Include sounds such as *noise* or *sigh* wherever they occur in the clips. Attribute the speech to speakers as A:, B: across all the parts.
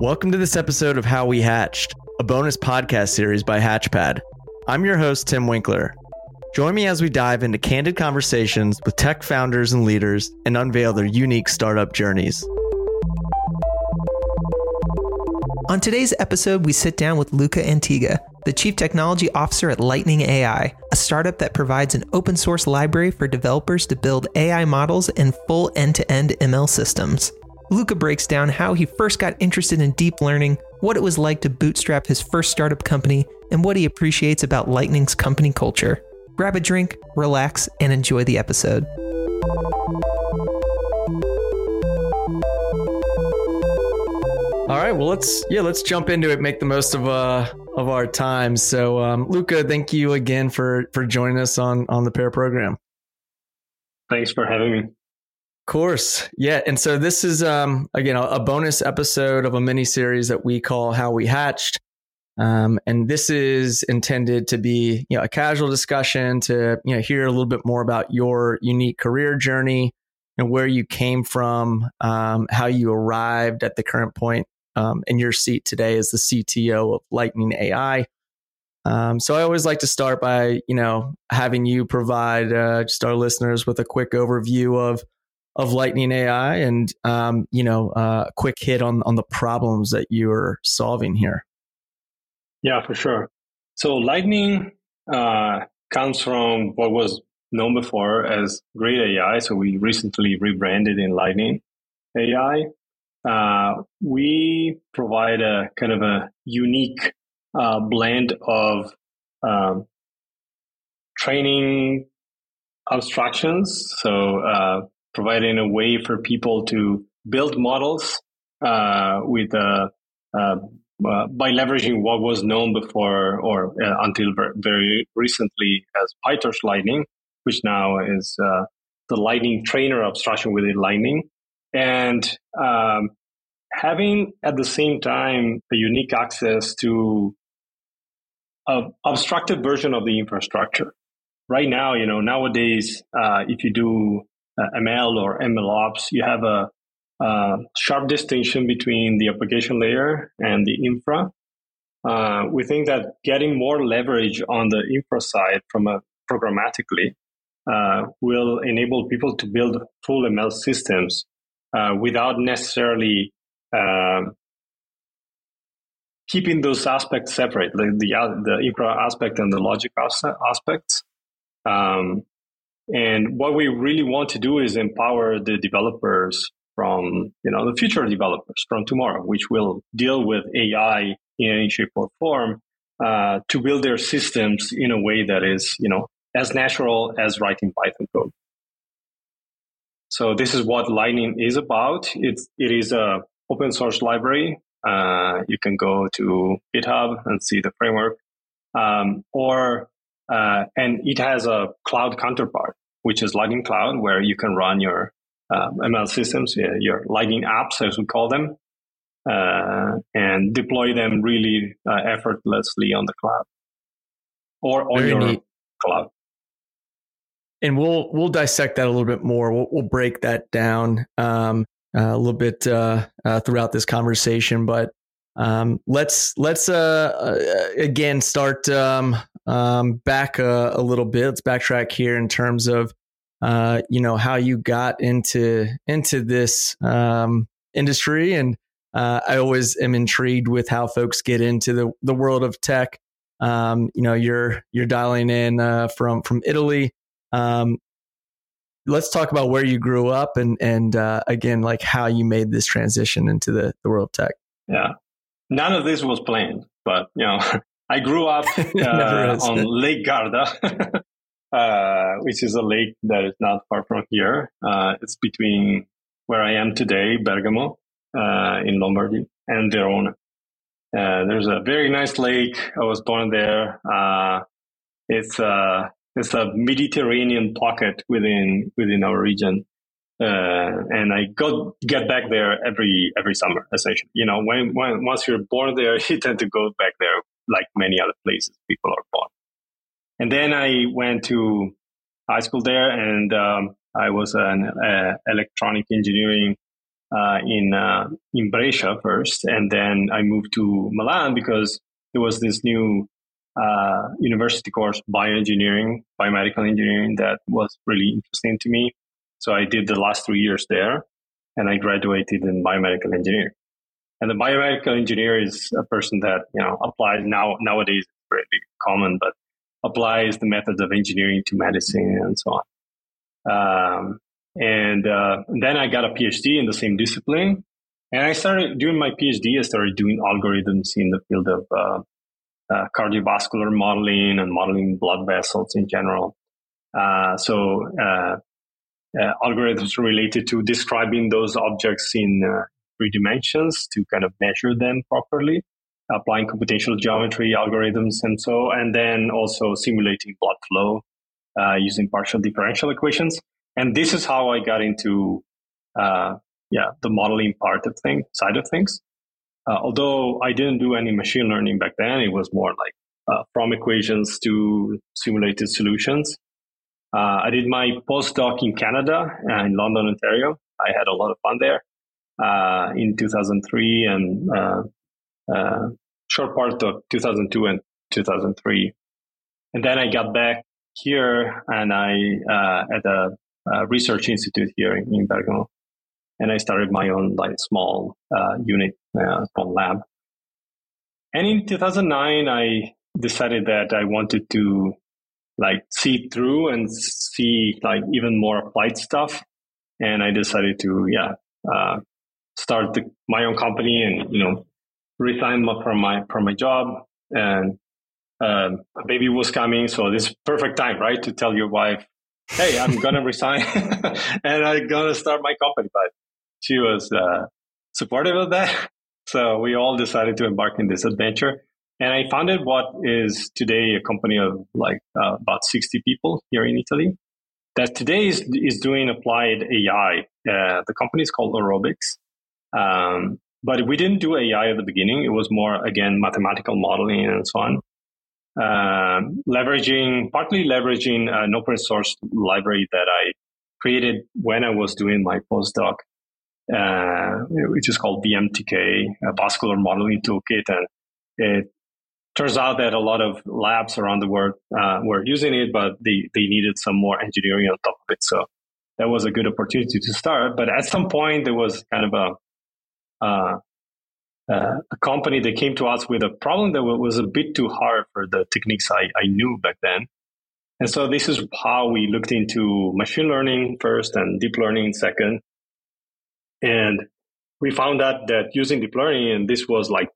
A: Welcome to this episode of How We Hatched, a bonus podcast series by Hatchpad. I'm your host, Tim Winkler. Join me as we dive into candid conversations with tech founders and leaders and unveil their unique startup journeys.
B: On today's episode, we sit down with Luca Antiga, the Chief Technology Officer at Lightning AI, a startup that provides an open source library for developers to build AI models and full end to end ML systems. Luca breaks down how he first got interested in deep learning, what it was like to bootstrap his first startup company, and what he appreciates about Lightning's company culture. Grab a drink, relax, and enjoy the episode.
A: All right, well let's yeah let's jump into it. Make the most of uh of our time. So, um, Luca, thank you again for for joining us on on the pair program.
C: Thanks for having me.
A: Course, yeah. And so this is um again a, a bonus episode of a mini series that we call How We Hatched. Um, and this is intended to be, you know, a casual discussion to, you know, hear a little bit more about your unique career journey and where you came from, um, how you arrived at the current point um, in your seat today as the CTO of Lightning AI. Um, so I always like to start by, you know, having you provide uh, just our listeners with a quick overview of of Lightning AI and, um, you know, uh, quick hit on on the problems that you are solving here.
C: Yeah, for sure. So Lightning uh, comes from what was known before as Grid AI. So we recently rebranded in Lightning AI. Uh, we provide a kind of a unique uh, blend of um, training abstractions. So uh, providing a way for people to build models uh, with uh, uh, by leveraging what was known before or until very recently as PyTorch Lightning, which now is the Lightning trainer abstraction within Lightning. And um, having at the same time a unique access to a abstracted version of the infrastructure. Right now, you know, nowadays, uh, if you do uh, ML or MLOps, you have a, a, sharp distinction between the application layer and the infra. Uh, we think that getting more leverage on the infra side from a programmatically uh, will enable people to build full ML systems uh, without necessarily um, keeping those aspects separate, the the, uh, the infra aspect and the logic aspects. Um, and what we really want to do is empower the developers from you know the future developers from tomorrow, which will deal with AI in any shape or form, uh, to build their systems in a way that is you know as natural as writing Python code. So this is what Lightning is about. It's it is a open source library. Uh, you can go to GitHub and see the framework, um, or uh, and it has a cloud counterpart, which is Lightning Cloud, where you can run your uh, ML systems, your Lightning apps, as we call them, uh, and deploy them really uh, effortlessly on the cloud or on Very your neat. cloud
A: and we'll we'll dissect that a little bit more. We'll, we'll break that down. Um, uh, a little bit uh, uh, throughout this conversation. But um, let's let's uh, again start um, um, back a, a, little bit. Let's backtrack here in terms of you know how you got into into this um, industry, and I always am intrigued with how folks get into the the world of tech. Um, you know, you're you're dialing in uh, from from Italy. Um, let's talk about where you grew up and and uh, again like how you made this transition into the, the world of tech
C: yeah none of this was planned but you know *laughs* i grew up *laughs* uh, on lake garda *laughs* uh, which is a lake that is not far from here. Uh, it's between where i am today bergamo uh, in lombardy and verona. Uh, there's a very nice lake. I was born there. It's a it's a Mediterranean pocket within within our region. Uh, and I go get back there every every summer. Essentially, you know, when, when once you're born there, *laughs* you tend to go back there like many other places people are born. And then I went to high school there, and um, I was an uh, electronic engineering uh, in uh, in Brescia first, and then I moved to Milan because there was this new uh, university course, bioengineering, biomedical engineering, that was really interesting to me. So I did the last three years there, and I graduated in biomedical engineering. And the biomedical engineer is a person that you know applies now nowadays pretty common, but applies the methods of engineering to medicine and so on. Um, and uh, then I got a PhD in the same discipline. And I started doing my PhD. I started doing algorithms in the field of uh, uh, cardiovascular modeling and modeling blood vessels in general. Uh, so uh, algorithms related to describing those objects in three dimensions to kind of measure them properly, applying computational geometry algorithms and so, and then also simulating blood flow using partial differential equations. And this is how I got into, uh, yeah, the modeling part of thing side of things. Uh, although I didn't do any machine learning back then, it was more like uh, from equations to simulated solutions. Uh, I did my postdoc in Canada, uh, in London, Ontario. I had a lot of fun there uh, in 2003 and short part of 2002 and 2003. And then I got back here and I, at a uh, research institute here in, in, Bergamo. And I started my own like small uh, unit, uh, small lab. And in 2009, I decided that I wanted to like see through and see like even more applied stuff. And I decided to, yeah, uh, start the, my own company and, you know, resign from my, from my job and um, a baby was coming. So this perfect time, right? To tell your wife, hey, I'm going to resign *laughs* and I'm going to start my company. But she was uh, supportive of that. So we all decided to embark in this adventure. And I founded what is today a company of like uh, about 60 people here in Italy that today is, is doing applied AI. Uh, the company is called Orobix. Um, but we didn't do AI at the beginning. It was more, again, mathematical modeling and so on. Um, leveraging, partly leveraging an open source library that I created when I was doing my postdoc, uh, which is called VMTK, a vascular modeling toolkit. And it turns out that a lot of labs around the world uh, were using it, but they, they needed some more engineering on top of it. So that was a good opportunity to start. But at some point, there was kind of a, uh, uh, a company that came to us with a problem that was a bit too hard for the techniques I, I knew back then. And so this is how we looked into machine learning first and deep learning second. And we found out that using deep learning, and this was like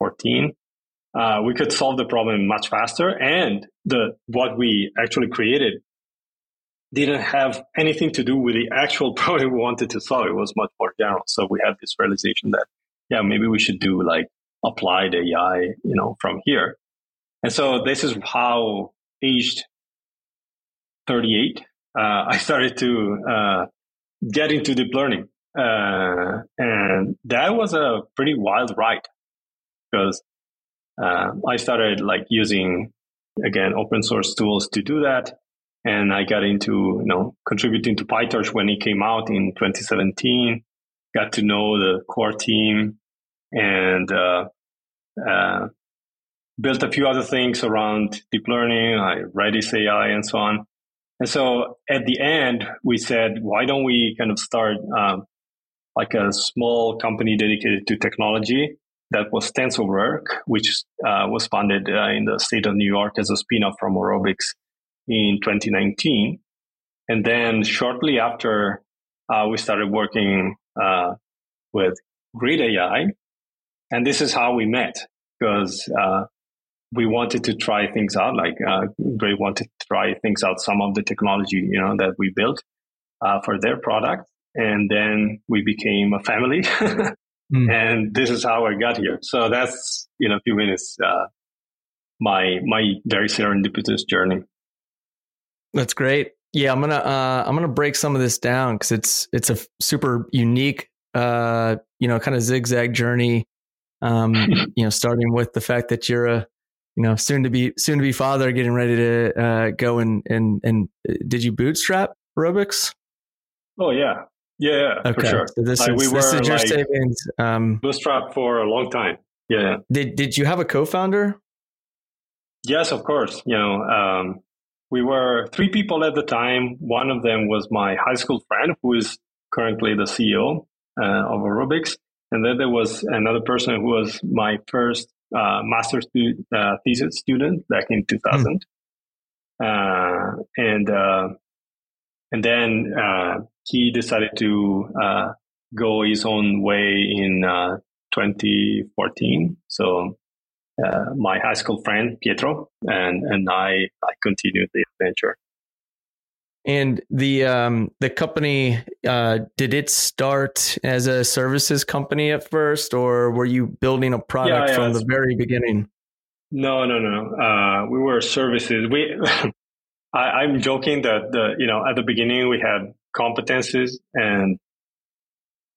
C: 2014, uh, we could solve the problem much faster. And the what we actually created didn't have anything to do with the actual *laughs* problem we wanted to solve. It was much more general. So we had this realization that, yeah, maybe we should do like applied AI, you know, from here. And so this is how aged 38, uh, *laughs* I started to uh, get into deep learning. Uh, and that was a pretty wild ride because uh, I started like using, again, open source tools to do that and I got into you know contributing to PyTorch when it came out in 2017. Got to know the core team and uh, uh, built a few other things around deep learning, like Redis AI, and so on. And so at the end, we said, why don't we kind of start um, like a small company dedicated to technology that was Tensorwerks, which uh, was funded uh, in the state of New York as a spin-off from Orobix in 2019. And then shortly after, uh, we started working uh, with Grid AI. And this is how we met because uh, we wanted to try things out. Like uh, Grid wanted to try things out, some of the technology, you know, that we built for their product. And then we became a family. *laughs* mm. And this is how I got here. So that's, in a few minutes, uh, my, my very serendipitous journey.
A: That's great. Yeah, I'm gonna uh, I'm gonna break some of this down because it's it's a super unique, uh, you know, kind of zigzag journey. Um, *laughs* you know, starting with the fact that you're a, you know, soon to be soon to be father, getting ready to uh, go and and and uh, did you bootstrap Orobix?
C: Oh yeah, Yeah, okay. for sure.
A: So this, like, is, we this is your like savings.
C: Um, bootstrap for a long time. Yeah.
A: Did Did you have a co-founder?
C: Yes, of course. You know, um, we were three people at the time. One of them was my high school friend, who is currently the CEO uh, of Orobix, and then there was another person who was my first uh, master's stu- uh, thesis student back in 2000. Mm. and uh, and then uh, he decided to uh, go his own way in 2014. So my high school friend Pietro and and I I continued the adventure.
A: And the um, the company uh, did it start as a services company at first, or were you building a product yeah, yeah, from the very beginning?
C: No, no, no. Uh, we were services. We, *laughs* I, am joking that the you know at the beginning we had competencies and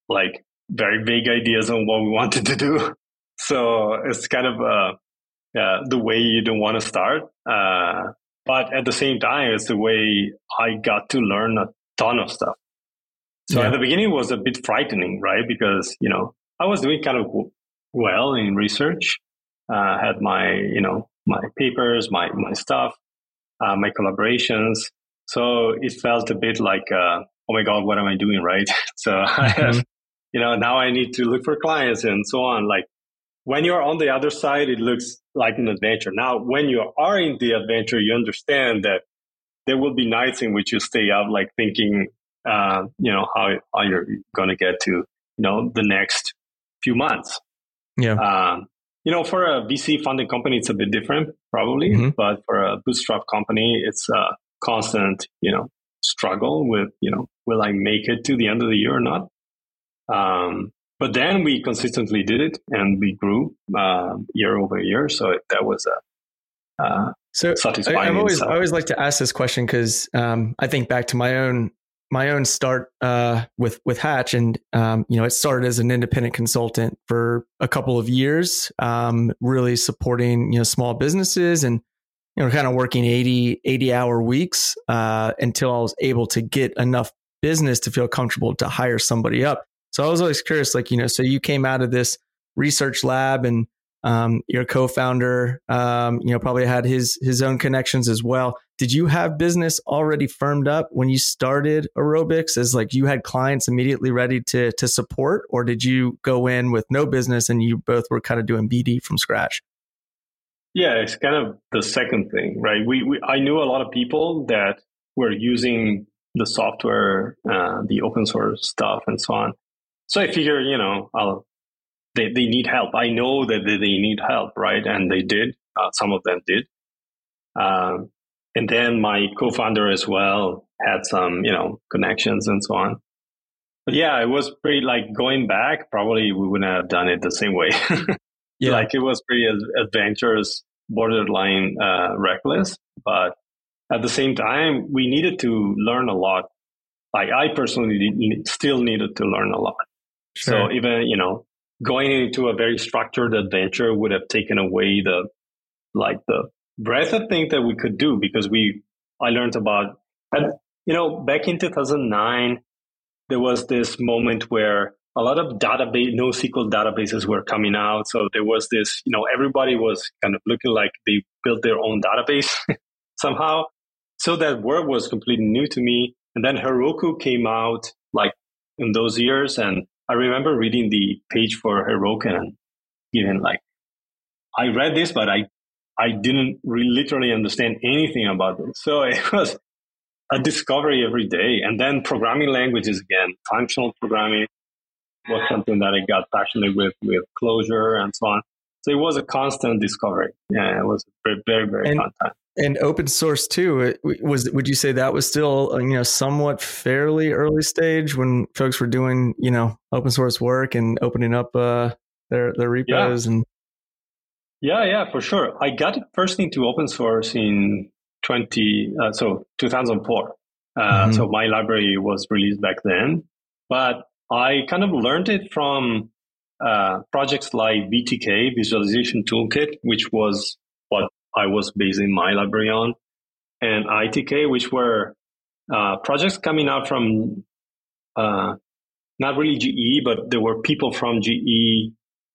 C: like very vague ideas on what we wanted to do. *laughs* So it's kind of uh, uh the way you don't want to start. Uh, but at the same time, it's the way I got to learn a ton of stuff. So yeah. at the beginning, it was a bit frightening, right? Because, you know, I was doing kind of well in research, uh, had my, you know, my papers, my, my stuff, uh, my collaborations. So it felt a bit like, uh, oh my God, what am I doing? Right. *laughs* so mm-hmm. I have, you know, now I need to look for clients and so on. Like when you're on the other side, it looks like an adventure. Now, when you are in the adventure, you understand that there will be nights in which you stay up, like thinking, uh, you know, how, how you're going to get to, you know, the next few months.
A: Yeah. Um,
C: you know, for a VC funded company, it's a bit different, probably, mm-hmm. but for a bootstrap company, it's a constant, you know, struggle with, you know, will I make it to the end of the year or not? Um, but then we consistently did it and we grew uh, year over year. So that was a uh,
A: so satisfying. I, have always I always like to ask this question because um, I think back to my own my own start uh, with with Hatch, and um, you know, it started as an independent consultant for a couple of years, um, really supporting you know small businesses and you know kind of working 80, 80 hour weeks uh, until I was able to get enough business to feel comfortable to hire somebody up. So I was always curious, like, you know, so you came out of this research lab and um, your co-founder, um, you know, probably had his his own connections as well. Did you have business already firmed up when you started Orobix? As like you had clients immediately ready to to support, or did you go in with no business and you both were kind of doing BD from scratch?
C: Yeah, it's kind of the second thing, right? We, we I knew a lot of people that were using the software, uh, the open source stuff, and so on. So I figure, you know, I'll, they, they need help. I know that they, they need help, right? And they did. Uh, some of them did. Um, and then my co-founder as well had some, you know, connections and so on. But yeah, it was pretty like going back, probably we wouldn't have done it the same way. *laughs* yeah. Like it was pretty adventurous, borderline uh, reckless. But at the same time, we needed to learn a lot. Like I personally still needed to learn a lot. Sure. So even, you know, going into a very structured adventure would have taken away the, like the breadth of things that we could do because we, I learned about, and, you know, back in 2009, there was this moment where a lot of database, NoSQL databases were coming out. So there was this, you know, everybody was kind of looking like they built their own database *laughs* somehow. So that word was completely new to me. And then Heroku came out like in those years and I remember reading the page for Heroku and even like, I read this, but I, I didn't really literally understand anything about it. So *laughs* it was a discovery every day. And then programming languages again, functional programming was something that I got passionate with, with Clojure and so on. So it was a constant discovery. Yeah, it was a very, very, very and, fun time
A: and open source too was would you say that was still uh, you know somewhat fairly early stage when folks were doing you know open source work and opening up uh, their their repos
C: yeah.
A: and
C: yeah yeah for sure i got first into open source in 20 uh, so 2004 uh, mm-hmm. so my library was released back then but i kind of learned it from uh, projects like vtk visualization toolkit which was what I was basing my library on, and ITK, which were uh, projects coming out from uh, not really GE, but there were people from GE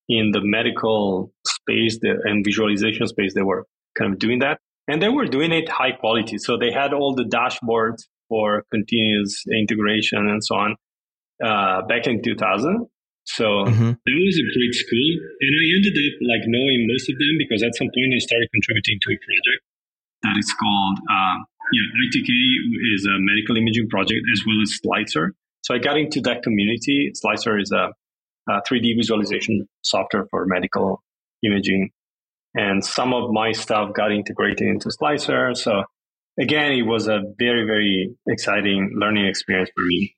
C: in the medical space and visualization space that were kind of doing that. And they were doing it high quality. So they had all the dashboards for continuous integration and so on uh, back in 2000. So mm-hmm. that was a great school. And I ended up like knowing most of them because at some point I started contributing to a project that is called, uh, yeah, ITK is a medical imaging project as well as Slicer. So I got into that community. Slicer is a, a 3D visualization software for medical imaging. And some of my stuff got integrated into Slicer. So again, it was a very, very exciting learning experience for me.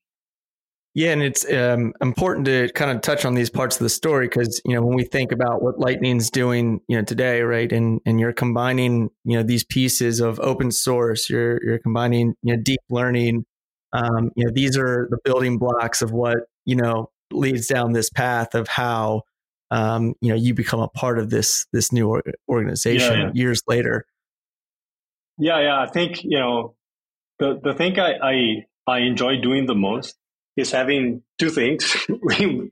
A: Yeah, and it's um, important to kind of touch on these parts of the story because you know when we think about what Lightning's doing, you know today, right, and and you're combining you know these pieces of open source, you're you're combining you know deep learning, um, you know these are the building blocks of what you know leads down this path of how um, you know you become a part of this this new organization yeah, yeah. years later.
C: Yeah, yeah, I think you know the the thing I I, I enjoy doing the most is having two things *laughs* in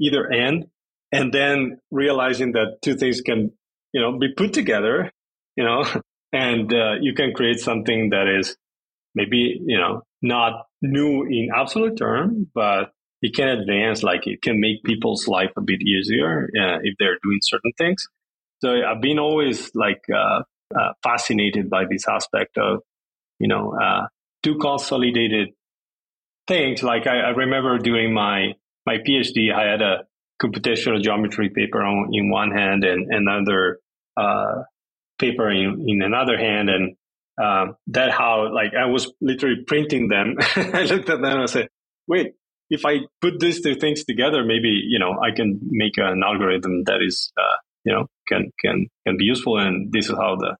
C: either end, and then realizing that two things can, you know, be put together, you know, *laughs* and uh, you can create something that is maybe, you know, not new in absolute term, but it can advance, like it can make people's life a bit easier uh, if they're doing certain things. So I've been always like uh, uh fascinated by this aspect of, you know, uh, two consolidated Like I, I remember doing my my PhD, I had a computational geometry paper on, in one hand and another uh, paper in, in another hand. And um, that how like I was literally printing them. *laughs* I looked at them and I said, wait, if I put these two things together, maybe, you know, I can make an algorithm that is, uh, you know, can, can, can be useful. And this is how the,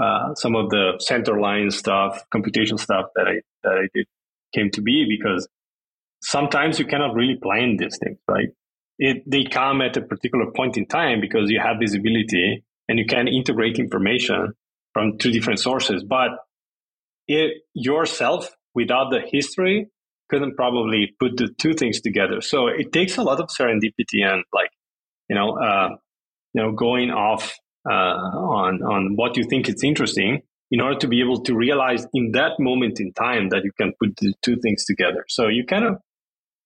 C: uh, some of the center line stuff, computation stuff that I, that I did came to be because sometimes you cannot really plan these things, right? It, they come at a particular point in time because you have visibility and you can integrate information from two different sources. But it yourself, without the history, couldn't probably put the two things together. So it takes a lot of serendipity and like, you know, uh, you know, going off uh, on on what you think is interesting in order to be able to realize in that moment in time that you can put the two things together. So you kind of,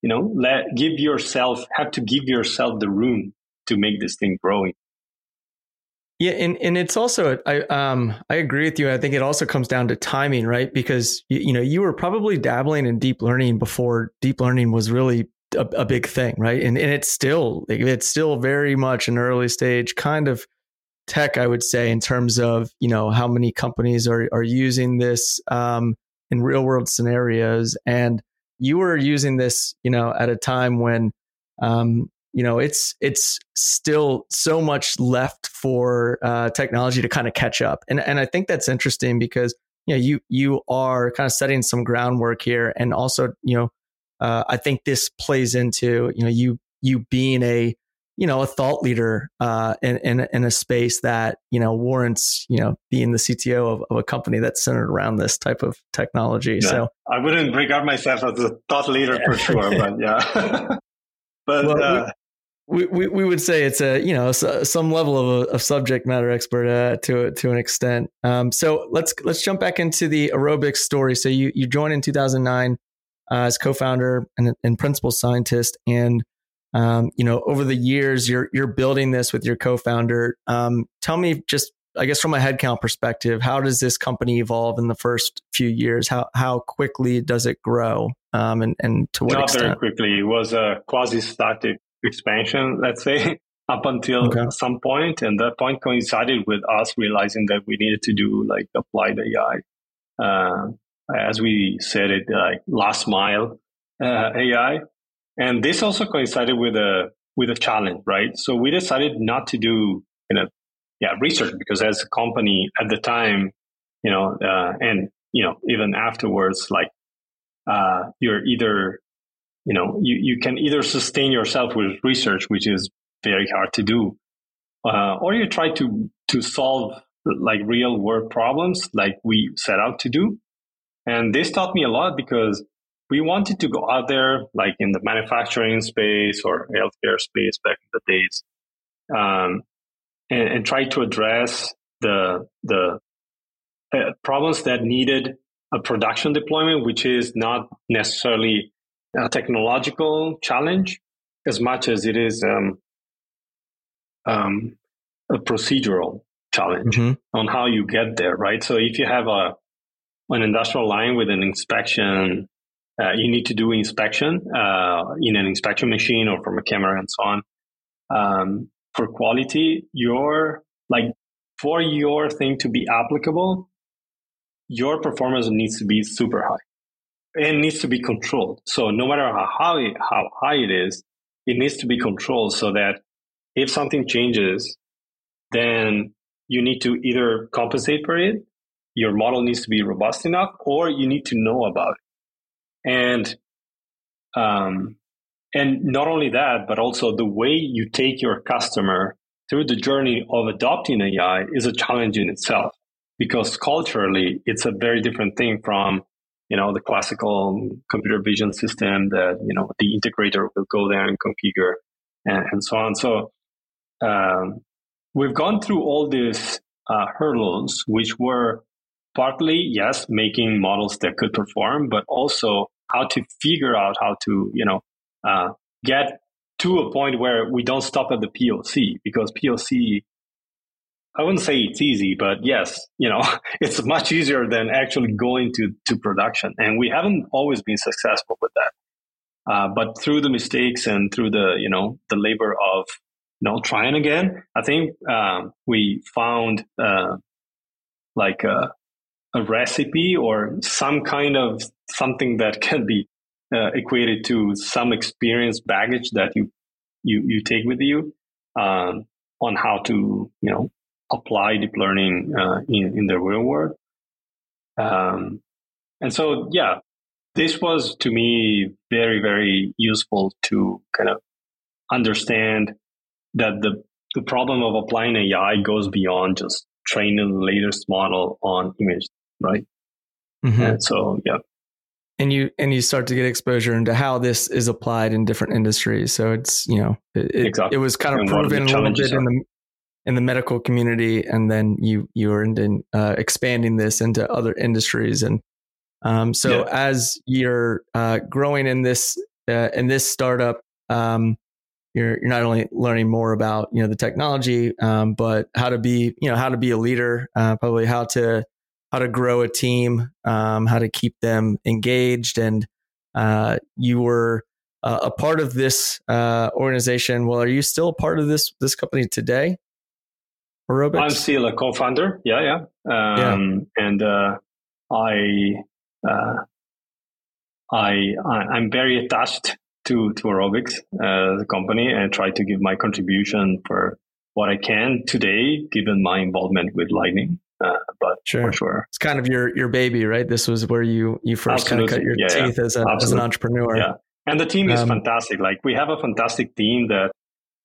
C: you know, let give yourself have to give yourself the room to make this thing growing.
A: Yeah, and, and it's also I um I agree with you. I think it also comes down to timing, right? Because you, you know you were probably dabbling in deep learning before deep learning was really a, a big thing, right? And and it's still it's still very much an early stage kind of tech, I would say, in terms of you know how many companies are are using this um, in real world scenarios, and you were using this, you know, at a time when um, you know it's it's still so much left for uh, technology to kind of catch up, and and I think that's interesting because you know you you are kind of setting some groundwork here, and also you know uh, I think this plays into you know you you being a you know, a thought leader uh, in, in, in a space that you know warrants you know being the CTO of, of a company that's centered around this type of technology. Yeah. So
C: I wouldn't regard myself as a thought leader for sure, but yeah. *laughs* but well, uh,
A: we, we we would say it's a you know some level of, a, of subject matter expert uh, to to an extent. Um, so let's let's jump back into the Orobix story. So you you joined in 2009 uh, as co-founder and, and principal scientist and um, you know, over the years, you're you're building this with your co-founder. Um, tell me, just I guess from a headcount perspective, how does this company evolve in the first few years? How how quickly does it grow, um, and and to what
C: Not
A: extent?
C: very quickly. It was a quasi-static expansion, let's say, *laughs* up until okay. some point, and that point coincided with us realizing that we needed to do like applied AI. Uh, as we said it, like last mile uh, AI. And this also coincided with a with a challenge, right? So we decided not to do you know yeah research because as a company at the time, you know, uh, and you know even afterwards, like uh, you're either you know you, you can either sustain yourself with research, which is very hard to do, uh, or you try to to solve like real world problems like we set out to do. And this taught me a lot because we wanted to go out there, like in the manufacturing space or healthcare space back in the days, um, and, and, try to address the the uh, problems that needed a production deployment, which is not necessarily a technological challenge as much as it is um, um, a procedural challenge mm-hmm. on how you get there, right? So if you have a an industrial line with an inspection, uh, you need to do inspection uh, in an inspection machine or from a camera and so on. Um, for quality, your like for your thing to be applicable, your performance needs to be super high and needs to be controlled. So no matter how high, how high it is, it needs to be controlled so that if something changes, then you need to either compensate for it, your model needs to be robust enough, or you need to know about it. And um, and not only that, but also the way you take your customer through the journey of adopting AI is a challenge in itself. Because culturally it's a very different thing from you know the classical computer vision system that you know the integrator will go there and configure and, and so on. So um, we've gone through all these uh, hurdles which were partly yes making models that could perform but also how to figure out how to you know uh, get to a point where we don't stop at the poc because poc I wouldn't say it's easy, but yes, you know, *laughs* it's much easier than actually going to, to production. And we haven't always been successful with that. Uh, but through the mistakes and through the, you know, the labor of, you know, trying again, I think um, we found uh, like a, a, recipe or some kind of something that can be uh, equated to some experience baggage that you you you take with you um, on how to you know apply deep learning uh, in, in the real world. Um, and so, yeah, this was to me very, very useful to kind of understand that the, the problem of applying AI goes beyond just training the latest model on image, right? Mm-hmm. And so, yeah.
A: And you and you start to get exposure into how this is applied in different industries. So it's you know it, exactly. it was kind of and proven a little bit are. in the in the medical community, and then you you are in, uh, expanding this into other industries. And um, so, yeah. as you're uh, growing in this uh, in this startup, um, you're you're not only learning more about you know the technology, um, but how to be you know how to be a leader, uh, probably how to how to grow a team, um, how to keep them engaged, and uh, you were uh, a part of this uh, organization. Well, are you still a part of this this company today?
C: Orobix? I'm still a co-founder. Yeah, yeah. Um, yeah. And uh, I, uh, I, I'm very attached to to Orobix as a company and try to give my contribution for what I can today, given my involvement with Lightning. Uh, but sure. for sure,
A: it's kind of your your baby, right? This was where you you first Absolutely. kind of cut your yeah, teeth yeah. As, a, as an entrepreneur.
C: Yeah, and the team is um, fantastic. Like we have a fantastic team that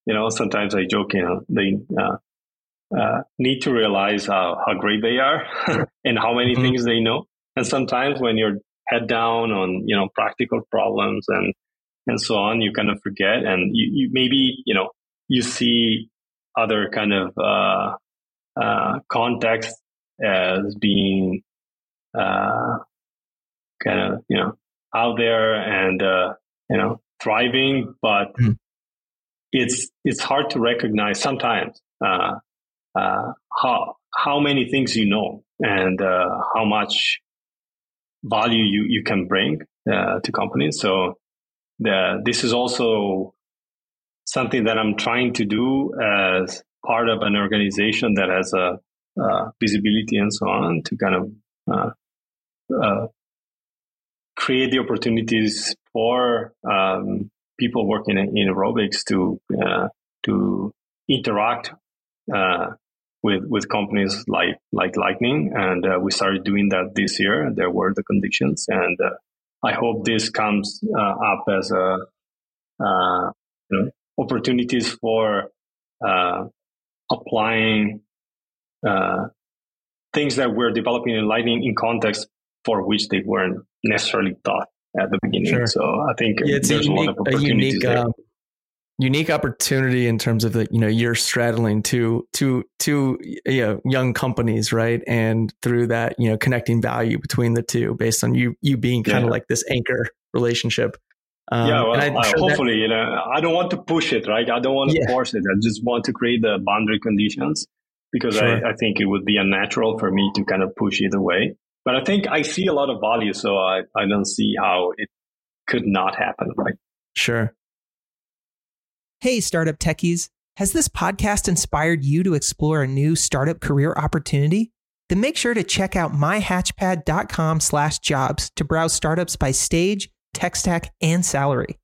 C: you know. Sometimes I joke, you know, they uh, uh, need to realize how, how great they are *laughs* and how many mm-hmm. things they know. And sometimes when you're head down on, you know, practical problems and, and so on, you kind of forget and you, you maybe, you know, you see other kind of, uh, uh, context as being, uh, kind of, you know, out there and, uh, you know, thriving, but mm. it's, it's hard to recognize sometimes, uh, uh, how how many things you know and uh, how much value you, you can bring uh, to companies. So the, this is also something that I'm trying to do as part of an organization that has a visibility and so on to kind of uh, uh, create the opportunities for um, people working in, in Orobix to uh, to interact uh, with with companies like like Lightning, and uh, we started doing that this year. There were the conditions, and uh, I hope this comes uh, up as a uh, you know, opportunities for uh, applying things that we're developing in Lightning in context for which they weren't necessarily thought at the beginning. Sure. So I think yeah, it's there's a, unique, a, a unique, um,
A: unique opportunity in terms of the you know you're straddling two two two you know, young companies, right? And through that, you know, connecting value between the two based on you you being kind yeah. of like this anchor relationship.
C: Um, yeah, well, uh, hopefully, that, you know, I don't want to push it, right? I don't want to yeah. force it. I just want to create the boundary conditions because sure. I, I think it would be unnatural for me to kind of push either way. But I think I see a lot of value, so I, I don't see how it could not happen, right?
A: Sure.
B: Hey, startup techies. Has this podcast inspired you to explore a new startup career opportunity? Then make sure to check out myhatchpad.com slash jobs to browse startups by stage, tech stack, and salary.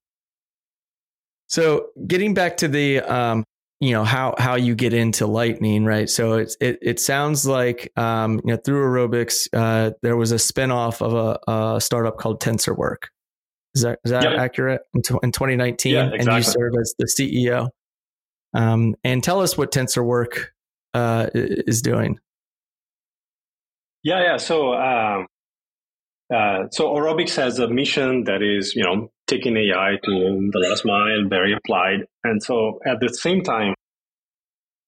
A: So getting back to the um, you know how how you get into lightning right so it's it, it sounds like um you know through Orobix uh there was a spinoff of a, a startup called Tensorwerk is that is that yep. accurate in, t- in 2019 yeah, exactly. and you serve as the ceo um and tell us what Tensorwerk uh is doing
C: yeah yeah so um uh, so Orobix has a mission that is, you know, taking AI to the last mile, very applied. And so at the same time,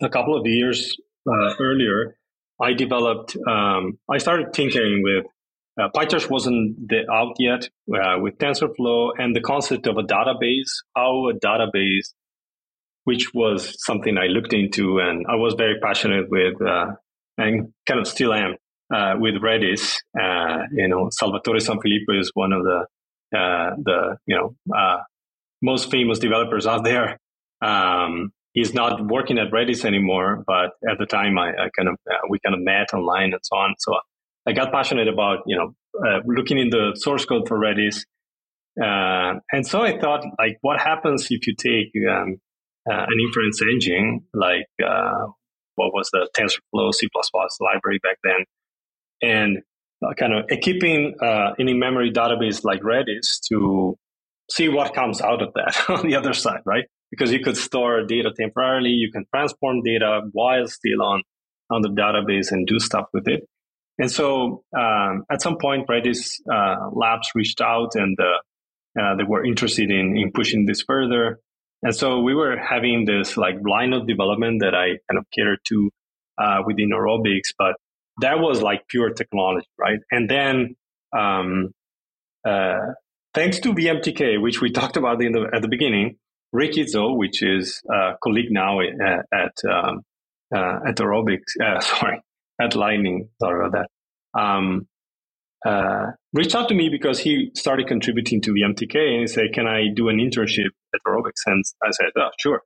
C: a couple of years uh, earlier, I developed, um, I started tinkering with uh, PyTorch wasn't out yet uh, with TensorFlow and the concept of a database, how a database, which was something I looked into and I was very passionate with uh, and kind of still am uh, with Redis. Uh, you know, Salvatore Sanfilippo is one of the uh, the you know uh, most famous developers out there. Um, he's not working at Redis anymore, but at the time I, I kind of uh, we kind of met online and so on. So I got passionate about you know uh, looking in the source code for Redis. and so I thought, like, what happens if you take um, an inference engine like what was the TensorFlow C++ library back then, and uh, kind of equipping uh, an in-memory database like Redis to see what comes out of that *laughs* on the other side, right? Because you could store data temporarily, you can transform data while still on on the database and do stuff with it. And so um, at some point, Redis uh, Labs reached out and uh, uh, they were interested in, in pushing this further. And so we were having this like line of development that I kind of catered to uh, within Orobix, but that was like pure technology, right? And then, um, uh, thanks to VMTK, which we *laughs* talked about in the, at the beginning, Rick Izzo, which is a colleague now at, at, um, uh, at Orobix, uh, *laughs* sorry, at Lightning, sorry about that, um, uh, reached out to me because he started contributing to VMTK and he said, can I do an internship at Orobix? And I said, oh, sure.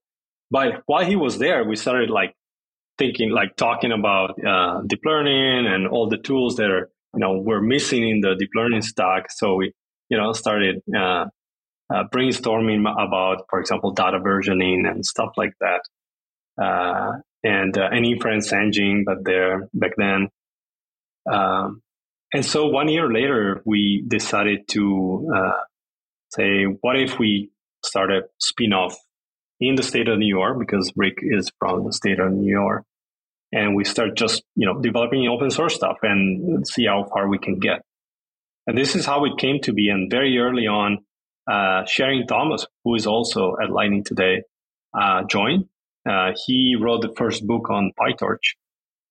C: But while he was there, we started like thinking like talking about uh, deep learning and all the tools that are you know we're missing in the deep learning stack. So we you know started uh, uh, brainstorming about for example data versioning and stuff like that. Uh, and uh, an inference engine but there back then. Um, and so one year later we decided to uh, say what if we start a spin-off in the state of New York because Rick is from the state of New York. And we start just, you know, developing open source stuff and see how far we can get. And this is how it came to be. And very early on, uh, Sherin Thomas, who is also at Lightning today, uh, joined. Uh, he wrote the first book on PyTorch.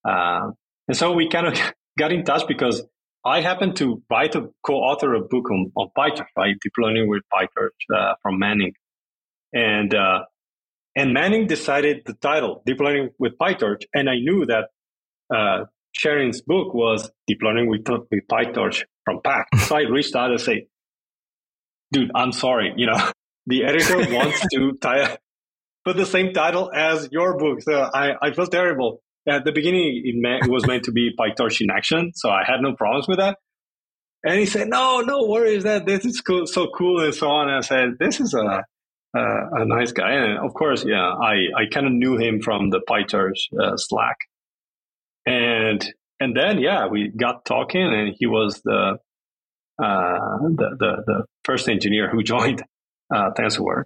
C: Uh, and so we kind of *laughs* got in touch because I happened to write a co-author a book on, on PyTorch, right? Deep learning with PyTorch uh, from Manning. And uh, and Manning decided the title, Deep Learning with PyTorch. And I knew that uh, Sherin's book was Deep Learning with, with PyTorch from Packt. *laughs* So I reached out and say, dude, I'm sorry. You know, *laughs* the editor wants to tie, put the same title as your book. So I, I feel terrible. At the beginning, it, meant, it was meant to be PyTorch in action. So I had no problems with that. And he said, no, no worries that this is cool, so cool and so on. And I said, this is a, a nice guy. And of course, yeah, I, I kind of knew him from the PyTorch uh, Slack. And and then yeah, we got talking, and he was the uh, the, the, the first engineer who *laughs* joined uh, Tensorwerk,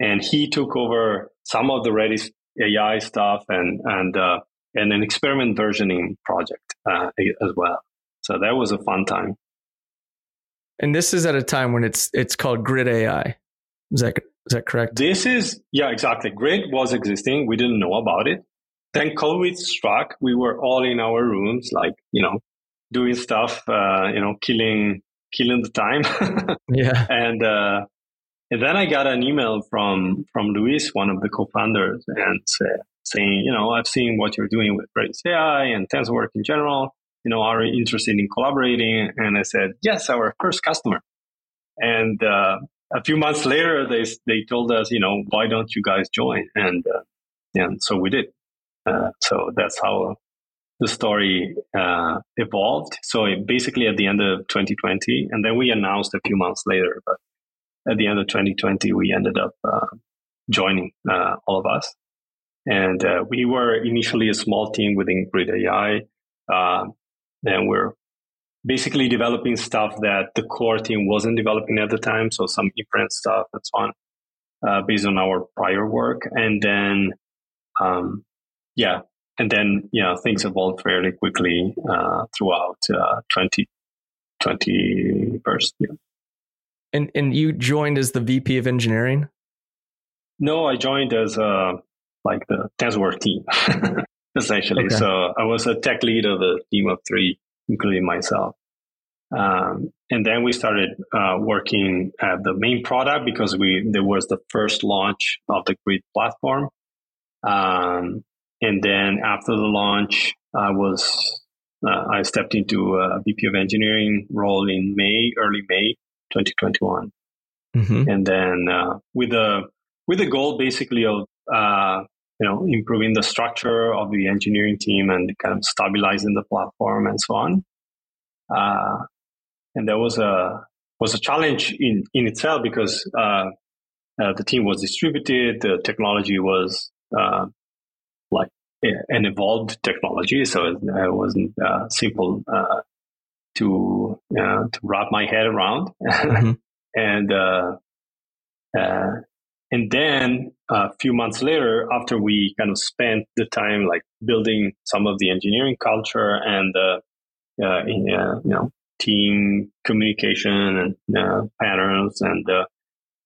C: and he took over some of the Redis AI stuff and and uh, and an experiment versioning project uh, as well. So that was a fun time.
A: And this is at a time when it's it's called Grid AI. Is that is that correct?
C: This is yeah, exactly. Grid was existing. We didn't know about it. Then COVID struck. We were all in our rooms, like you know, doing stuff, uh, you know, killing killing the time. *laughs*
A: yeah.
C: And uh, and then I got an email from from Luis, one of the co-founders, and say, saying, you know, I've seen what you're doing with Redis AI and Tensorwerk in general. You know, are interested in collaborating? And I said, yes, our first customer. And uh, a few months later, they they told us, you know, why don't you guys join? And uh, and so we did. Uh, so that's how the story uh, evolved. So basically, at the end of 2020, and then we announced a few months later, but at the end of 2020, we ended up uh, joining uh, all of us. And uh, we were initially a small team within Grid AI. And we're basically developing stuff that the core team wasn't developing at the time. So some inference stuff and so on, uh, based on our prior work. And then, um, yeah, and then, you know, things evolved fairly quickly uh, throughout uh, 2021. Yeah.
A: And, and you joined as the VP of engineering?
C: No, I joined as uh, like the Tensorwerks team, *laughs* essentially. Okay. So I was a tech lead of a team of three, including myself. Um, and then we started uh, working at the main product because we there was the first launch of the Grid platform. Um, and then after the launch, I was uh, I stepped into a VP of engineering role in May, early May, 2021, mm-hmm. and then uh, with the with the goal basically of uh, you know, improving the structure of the engineering team and kind of stabilizing the platform and so on. Uh, and that was a was a challenge in in itself because uh, uh, the team was distributed, the technology was uh, like an evolved technology, so it, it wasn't uh, simple uh, to to wrap my head around. *laughs* Mm-hmm. and and then a few months later, after we kind of spent the time like building some of the engineering culture and uh, uh, in, uh, you know team communication and uh, patterns and uh,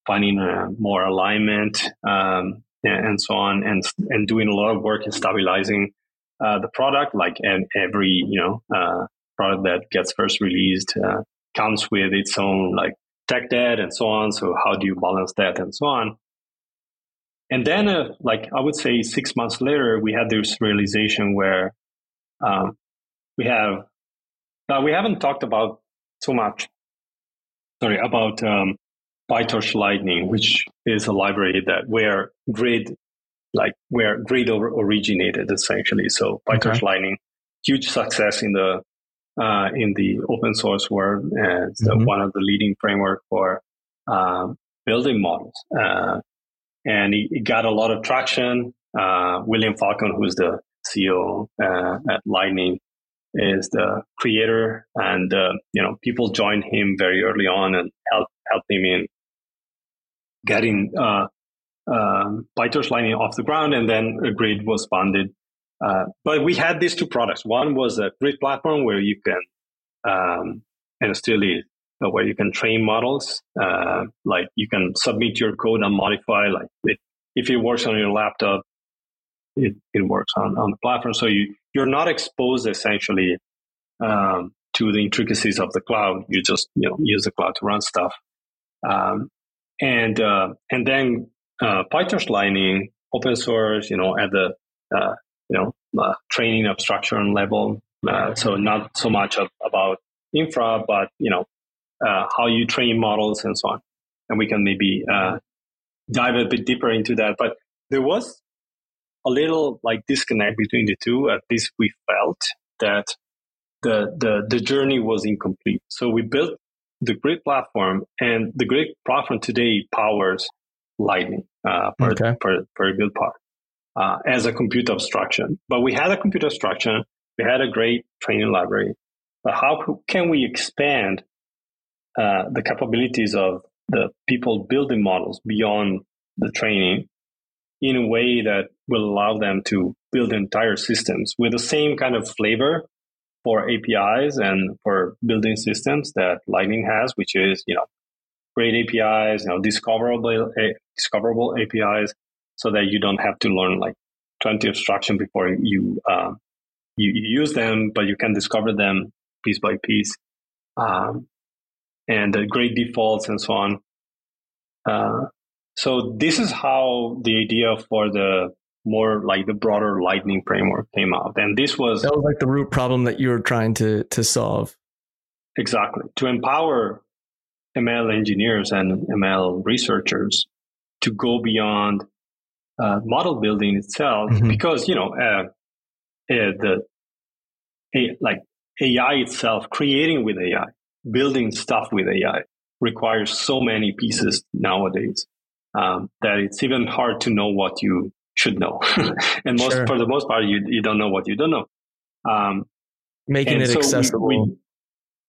C: finding uh, more alignment um, and, so on, and and doing a lot of work in stabilizing the product. Like and every you know product that gets first released comes with its own like tech debt and so on. So how do you balance that and so on? And then, uh, like I would say, six months later, we had this realization where um, we have uh, we haven't talked about so much. Sorry about um, PyTorch Lightning, which is a library that where Grid, like where Grid originated essentially. So PyTorch okay. Lightning, huge success in the uh, in the open source world. Uh, it's mm-hmm. one of the leading framework for um, building models. And he, got a lot of traction. Uh, William Falcon, who's the CEO uh, at Lightning, is the creator, and uh, you know people joined him very early on and helped helped him in getting uh, um, PyTorch Lightning off the ground, and then a Grid was funded. Uh, but we had these two products. One was a Grid platform where you can, um, and still is, where you can train models. Uh, like you can submit your code and modify. Like it, if it works on your laptop, it, it works on, on the platform. So you you're not exposed essentially um, to the intricacies of the cloud. You just you know use the cloud to run stuff. Um, and uh, and then uh, PyTorch Lightning, open source, you know, at the uh, you know uh, training abstraction level. Uh, so not so much of, about infra, but you know uh, how you train models and so on. And we can maybe uh, dive a bit deeper into that. But there was a little like disconnect between the two. At least we felt that the the the journey was incomplete. So we built the Grid platform, and the Grid platform today powers Lightning uh, for, okay. for for a good part uh, as a compute abstraction. But we had a compute abstraction. We had a great training library. But how can we expand uh, the capabilities of the people building models beyond the training in a way that will allow them to build entire systems with the same kind of flavor for APIs and for building systems that Lightning has, which is you know great APIs, you know discoverable discoverable APIs, so that you don't have to learn like 20 abstraction before you uh, you, you, use them, but you can discover them piece by piece, um, and uh, great defaults and so on. Uh, so this is how the idea for the more like the broader Lightning framework came out, and this was
A: that was like the root problem that you were trying to to solve.
C: Exactly to empower ML engineers and ML researchers to go beyond uh, model building itself, mm-hmm. because you know uh, uh, the like AI itself, creating with AI, building stuff with AI requires so many pieces nowadays um, that it's even hard to know what you should know. *laughs* and most, sure. for the most part, you, you don't know what you don't know. Um,
A: making it so accessible. We, we,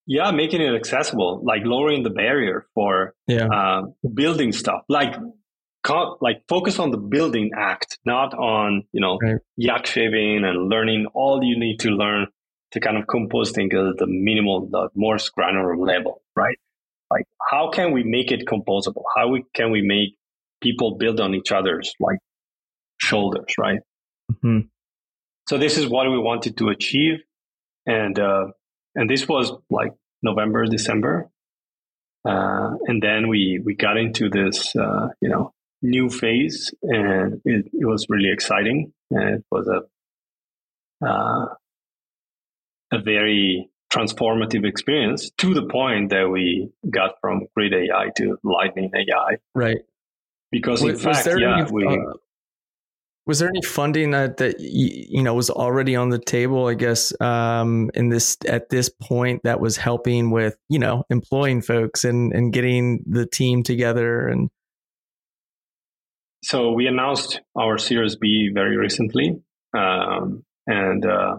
C: yeah, making it accessible, like lowering the barrier for yeah. uh, building stuff. Like, like focus on the building act, not on you know right. yak shaving and learning all you need to learn to kind of compose things at the minimal, the more granular level, right? Like, how can we make it composable? How we, can we make people build on each other's like shoulders, right? Mm-hmm. So this is what we wanted to achieve, and uh, and this was like November, December, uh, and then we we got into this uh, you know new phase, and it, it was really exciting, and it was a uh, a very transformative experience to the point that we got from Grid AI to Lightning AI.
A: Right.
C: Because was, in fact, yeah, any, we. Uh,
A: was there any funding that that you know was already on the table? I guess um, in this at this point that was helping with you know employing folks and and getting the team together and.
C: So we announced our Series B very recently, um, and uh,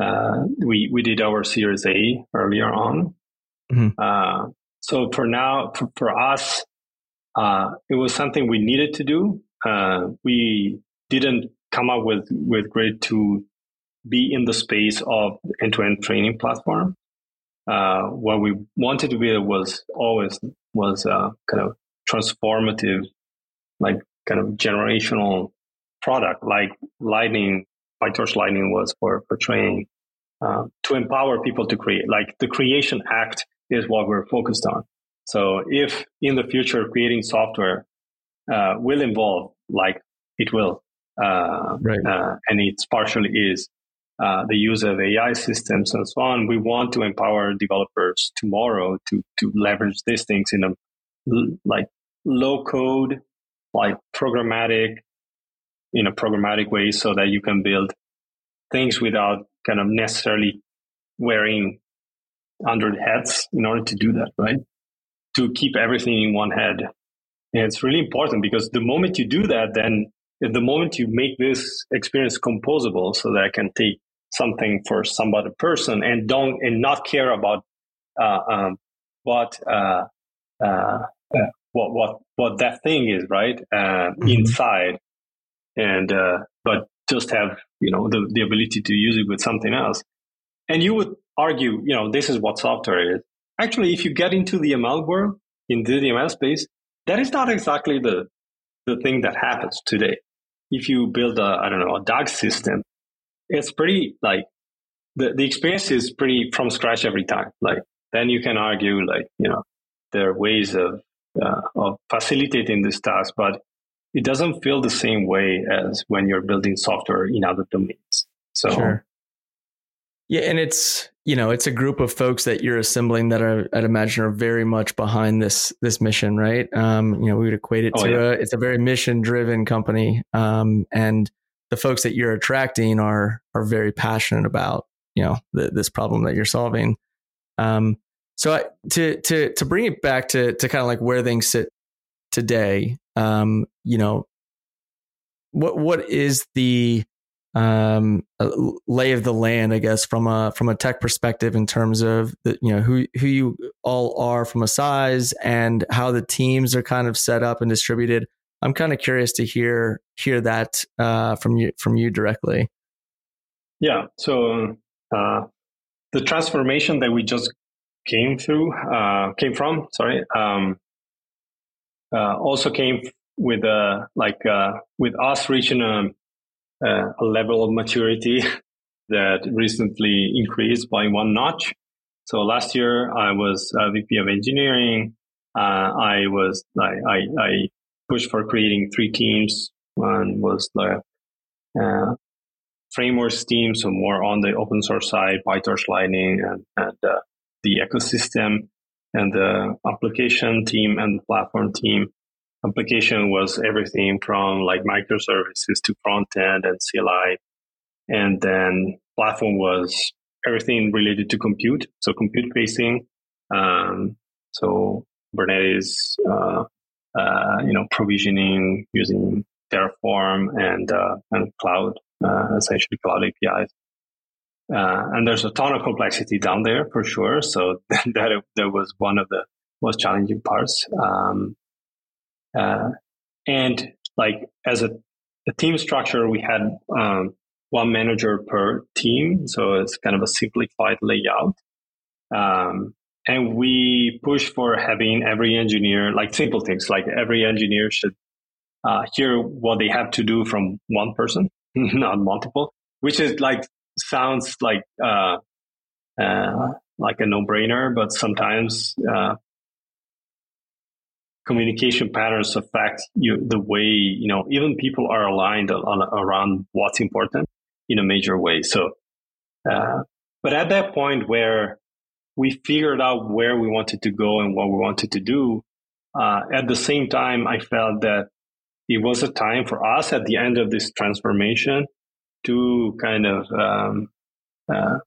C: uh, we we did our Series A earlier on. Mm-hmm. Uh, so for now, for, for us, uh, it was something we needed to do. Uh, we didn't come up with with Grid to be in the space of end to end training platform. Uh, what we wanted to be was always was uh, kind of transformative, like kind of generational product, like Lightning PyTorch Lightning was for, for training uh, to empower people to create. Like the creation act is what we're focused on. So if in the future creating software uh, will involve, like it will, uh, right. Uh, and it partially is, uh, the use of AI systems and so on, we want to empower developers tomorrow to to leverage these things in a like low code, like programmatic, in a programmatic way, so that you can build things without kind of necessarily wearing hundred hats in order to do that, right? To keep everything in one head. And it's really important because the moment you do that, then the moment you make this experience composable so that I can take something for some other person and don't and not care about uh, um, what uh, uh, uh what what what that thing is right uh, mm-hmm. inside and uh, but just have you know the, the ability to use it with something else. And you would argue you know this is what software is. Actually if you get into the ml world in the ml space that is not exactly the the thing that happens today. If you build a i don't know a DAG system it's pretty like the, the experience is pretty from scratch every time. Like then you can argue like you know there are ways of uh, of facilitating this task but it doesn't feel the same way as when you're building software in other domains. So, sure.
A: yeah, and it's you know it's a group of folks that you're assembling that are I'd imagine are very much behind this this mission, right? Um, you know, we would equate it oh, to yeah. a it's a very mission driven company, um, and the folks that you're attracting are are very passionate about you know the, this problem that you're solving. Um, so I, to to to bring it back to to kind of like where things sit today, um, you know, what what is the um, lay of the land, I guess, from a from a tech perspective in terms of the you know who who you all are from a size and how the teams are kind of set up and distributed. I'm kind of curious to hear hear that uh, from you from you directly.
C: Yeah. So uh, the transformation that we just came through, uh, came from, sorry, um, uh, also came with uh, like uh, with us reaching a, a level of maturity *laughs* that recently increased by one notch. So last year I was VP of engineering. Uh, I was I, I, I pushed for creating three teams. One was the uh, frameworks team, so more on the open source side, PyTorch Lightning, and, and uh, the ecosystem, and the application team and the platform team. Application was everything from like microservices to front end and CLI. And then platform was everything related to compute. So compute facing. Um, so Kubernetes, uh, uh, you know, provisioning using Terraform and, uh, and cloud, uh, essentially cloud APIs. Uh, and there's a ton of complexity down there for sure. So *laughs* that, that was one of the most challenging parts. Um, uh, and like as a, a, team structure, we had um, one manager per team. So it's kind of a simplified layout. Um, and we push for having every engineer, like simple things, like every engineer should uh, hear what they have to do from one person, *laughs* not multiple, which is like, sounds like, uh, uh, like a no brainer, but sometimes, uh, communication patterns affect you, the way, you know, even people are aligned on, around what's important in a major way. So, uh, but at that point where we figured out where we wanted to go and what we wanted to do, uh, at the same time, I felt that it was a time for us at the end of this transformation to kind of um, uh,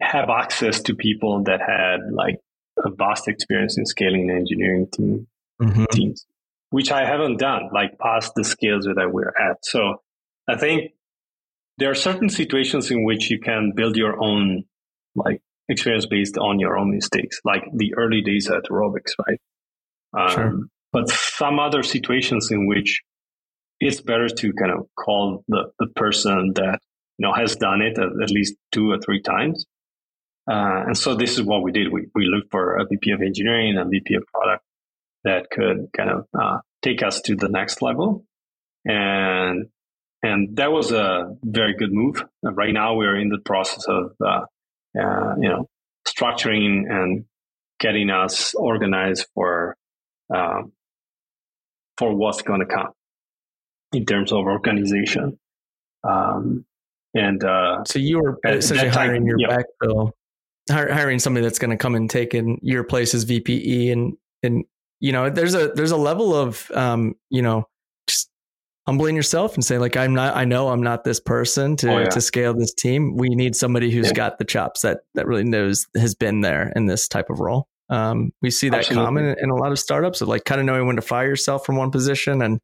C: have access to people that had like a vast experience in scaling engineering team, mm-hmm. teams, which I haven't done, like past the scales that we're at. So I think there are certain situations in which you can build your own like experience based on your own mistakes, like the early days at Orobix, right? Um, sure. But some other situations in which it's better to kind of call the, the person that you know has done it at, at least two or three times uh, and so this is what we did. We, we looked for a VP of engineering and VP of product that could kind of uh, take us to the next level. And, and that was a very good move. Right now we're in the process of, uh, uh, you know, structuring and getting us organized for, um, for what's going to come in terms of organization. Um, and uh,
A: so you were essentially hiring your yeah. backfill hiring somebody that's going to come and take in your place as VPE and and you know there's a there's a level of um you know just humbling yourself and saying like I'm not I know I'm not this person to oh, yeah. to scale this team. We need somebody who's yeah. got the chops that that really knows has been there in this type of role. Um, we see that Absolutely. common in a lot of startups of like kind of knowing when to fire yourself from one position and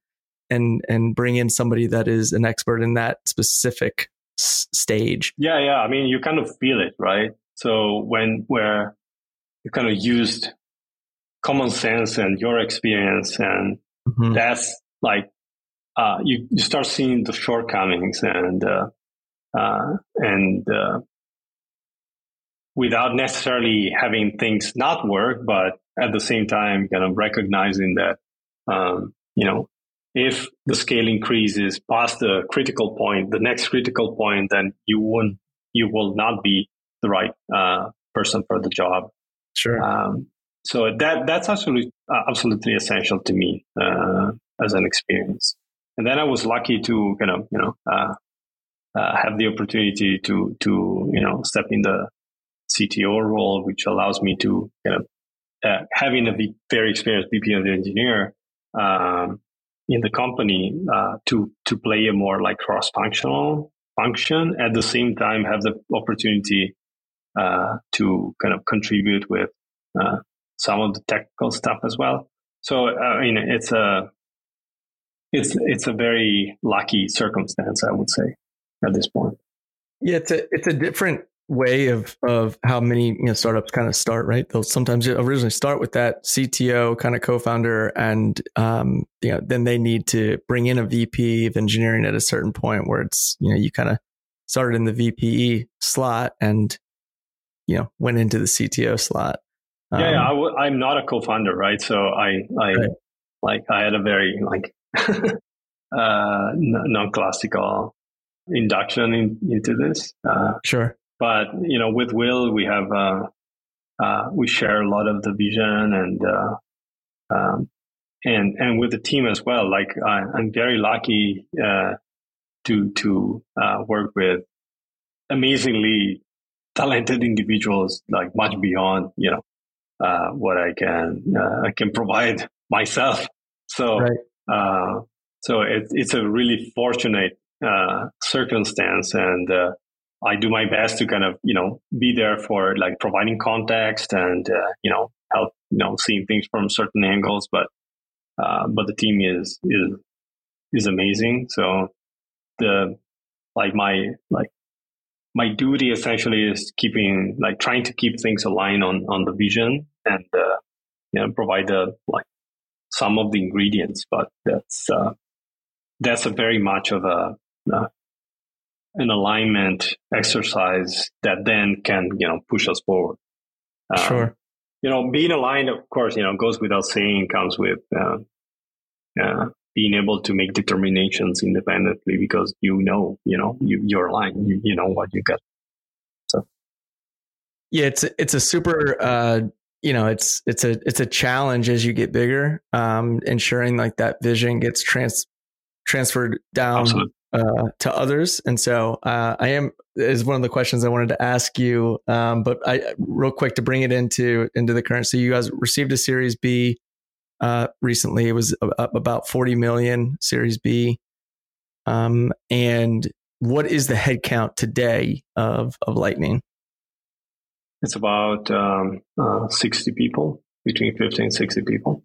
A: and and bring in somebody that is an expert in that specific s- stage.
C: Yeah, yeah. I mean, you kind of feel it, right? So when where you kind of used common sense and your experience, and mm-hmm. that's like uh, you, you start seeing the shortcomings and uh, uh, and uh, without necessarily having things not work, but at the same time, kind of recognizing that um, you know if the scale increases past the critical point, the next critical point, then you won't you will not be the right uh, person for the job.
A: Sure. Um,
C: so that that's absolutely uh, absolutely essential to me uh, as an experience. And then I was lucky to kind of you know uh, uh, have the opportunity to to you know step in the CTO role, which allows me to kind of uh, having a very experienced VP of the engineer um, in the company to to play a more like cross functional function at the same time have the opportunity uh, to kind of contribute with uh, some of the technical stuff as well. So I mean, it's a it's it's a very lucky circumstance, I would say, at this point.
A: Yeah, it's a it's a different way of of how many you know startups kind of start right they'll sometimes originally start with that cto kind of co-founder and um you know then they need to bring in a vp of engineering at a certain point where it's you know you kind of started in the vpe slot and you know went into the CTO slot.
C: Um, yeah, yeah I w- I'm not a co-founder, right? So I I right. like I had a very like *laughs* uh, non-classical induction in, into this. Uh,
A: sure.
C: But you know, with Will, we have uh, uh, we share a lot of the vision and uh, um, and and with the team as well. Like I, am very lucky uh, to to uh, work with amazingly talented individuals, like much beyond you know uh, what I can uh, I can provide *laughs* myself. So right. uh, so it, it's a really fortunate uh, circumstance, and uh, I do my best to kind of you know be there for like providing context and uh, you know help you know seeing things from certain angles, but but the team is is is amazing. So the like my like my duty essentially is keeping like trying to keep things aligned on on the vision and uh, you know provide the like some of the ingredients but that's uh, that's a very much of a uh, an alignment exercise that then can you know push us forward.
A: Um, sure.
C: you know being aligned of course you know goes without saying comes with uh, uh, being able to make determinations independently because you know, you know, you, you're aligned, you, you know what you got. So,
A: yeah, it's it's a super, uh, you know, it's it's a it's a challenge as you get bigger, um, ensuring like that vision gets trans transferred down uh, to others. And so, uh, I am is one of the questions I wanted to ask you. Um, but I real quick to bring it into into the current. So you guys received a Series B uh, recently. It was up about 40 million Series B. Um, and what is the headcount today of, of Lightning?
C: It's about um, uh, 60 people, between 50 and 60 people.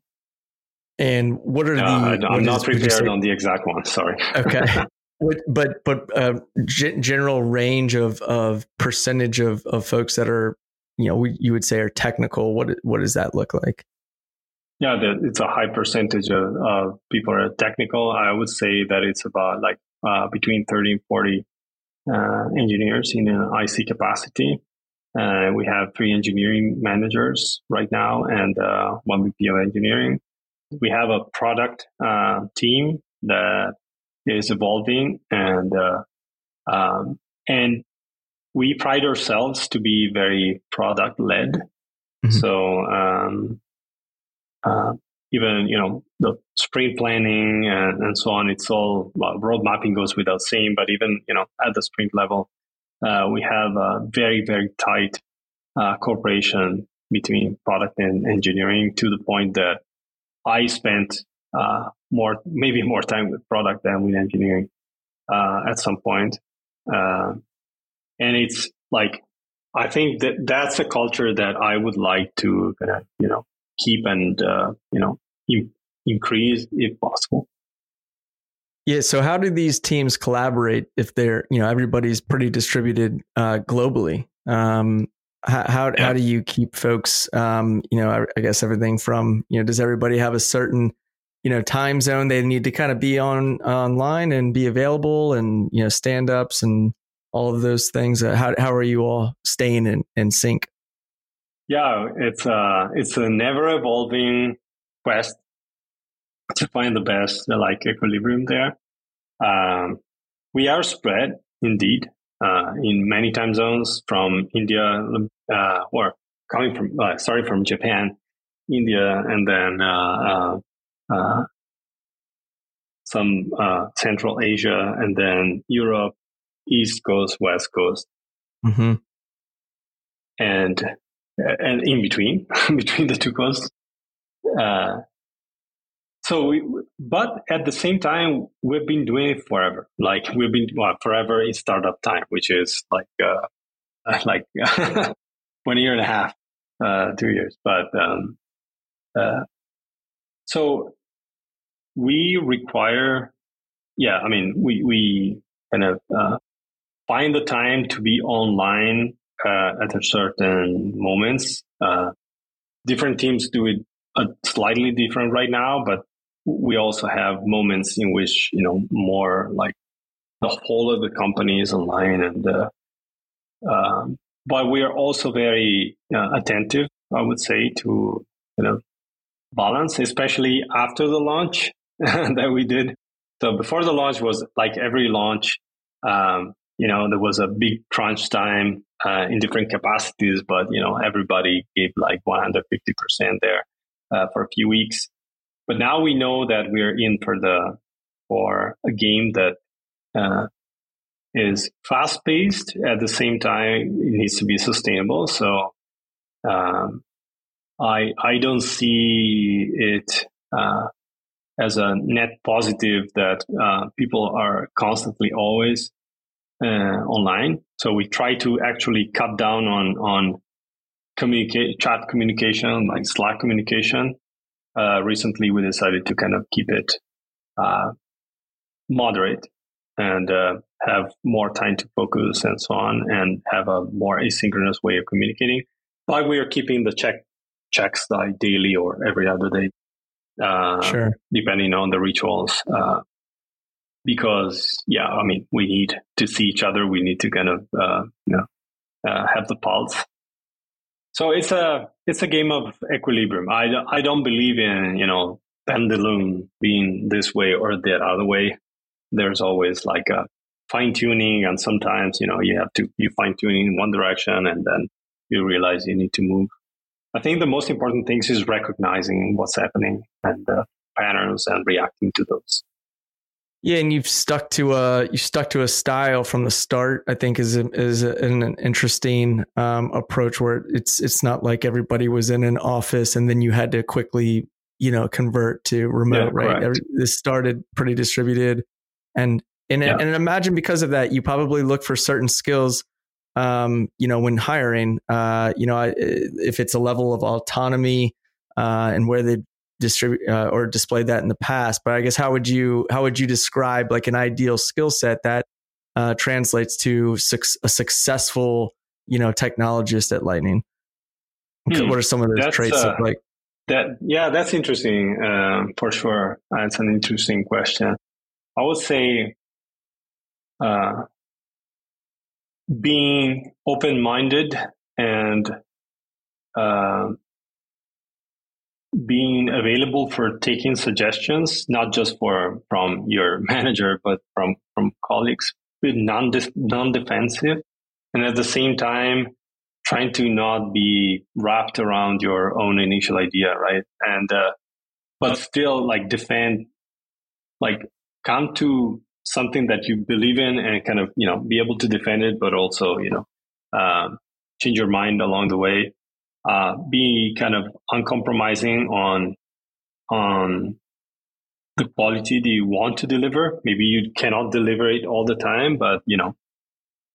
A: And what are the? Uh,
C: I'm not prepared on the exact one. Sorry.
A: Okay. *laughs* but but uh, g- general range of of percentage of of folks that are you know you would say are technical. What what does that look like?
C: Yeah, it's a high percentage of, of people are technical. I would say that it's about like uh, between 30 and 40 uh, engineers in an IC capacity. Uh, we have three engineering managers right now and uh, one VP of engineering. We have a product uh, team that is evolving and uh, um, and we pride ourselves to be very product led. Mm-hmm. So um, uh, even you know the sprint planning and, and so on. It's all well, road mapping goes without saying, but even you know at the sprint level, uh, we have a very very tight uh, cooperation between product and engineering to the point that I spent uh, more maybe more time with product than with engineering uh, at some point, uh, and it's like I think that that's a culture that I would like to kind of you know keep and uh, you know in- increase if possible.
A: Yeah. So how do these teams collaborate if they're you know everybody's pretty distributed uh, globally? Um, how how, yeah. how, do you keep folks? Um, you know, I, I, guess everything from you know, does everybody have a certain you know time zone they need to kind of be on online and be available and you know stand ups and all of those things? Uh, how how are you all staying in, in sync?
C: Yeah, it's a uh, it's a never evolving quest to find the best like equilibrium there. Um, we are spread indeed uh, in many time zones from India uh, or coming from uh, sorry from Japan, India, and then uh, uh, some Central Asia, and then Europe, East Coast, West Coast. Mm-hmm. And and in between, *laughs* between the two coasts. Uh, so, we, but at the same time, we've been doing it forever. Like we've been well, forever in startup time, which is like uh, *laughs* like *laughs* one year and a half, uh, two years. But um, uh, so we require, yeah. I mean, we we kind of uh, find the time to be online uh, at a certain moments. Uh, different teams do it uh, slightly different right now, but we also have moments in which you know more like the whole of the company is online and uh, um, but we are also very uh, attentive, I would say, to you know balance, especially after the launch *laughs* that we did. So before the launch was like every launch, um, you know, there was a big crunch time uh, in different capacities, but you know, everybody gave like 150% there uh, for a few weeks. But now we know that we're in for the for a game that uh, is fast paced. At the same time, it needs to be sustainable. So um, I I don't see it uh, as a net positive that uh, people are constantly always uh, online. So we try to actually cut down on on communicate chat communication, like Slack communication. Uh, recently, we decided to kind of keep it uh, moderate and uh, have more time to focus and so on, and have a more asynchronous way of communicating. But we are keeping the check checks like daily or every other day, uh,
A: sure,
C: depending on the rituals. Uh, because yeah, I mean, we need to see each other. We need to kind of uh, you know uh, have the pulse. So it's a it's a game of equilibrium. I I don't believe in you know pendulum being this way or that other way. There's always like a fine tuning, and sometimes you know you have to you fine tuning in one direction, and then you realize you need to move. I think the most important things is recognizing what's happening and uh, patterns and reacting to those.
A: Yeah, and you've stuck to a you stuck to a style from the start. I think is a, is a, an interesting um, approach where it's it's not like everybody was in an office and then you had to quickly you know convert to remote. Yeah, right, Every, this started pretty distributed, and and yeah. and imagine because of that, you probably look for certain skills. Um, you know, when hiring, uh, you know, I, if it's a level of autonomy uh, and where they distribute uh, or displayed that in the past. But I guess how would you how would you describe like an ideal skill set that uh, translates to su- a successful you know technologist at Lightning? Hmm. What are some of those that's, traits uh, like?
C: That yeah, that's interesting um, for sure. That's an interesting question. I would say uh, being open minded and uh, being available for taking suggestions, not just for from your *laughs* manager, but from from colleagues, non non defensive, and at the same time trying to not be wrapped around your own initial idea, right? And uh, but still like defend, like come to something that you believe in and kind of you know be able to defend it, but also you know um, change your mind along the way uh, be kind of uncompromising on on the quality that you want to deliver. Maybe you cannot deliver it all the time, but you know,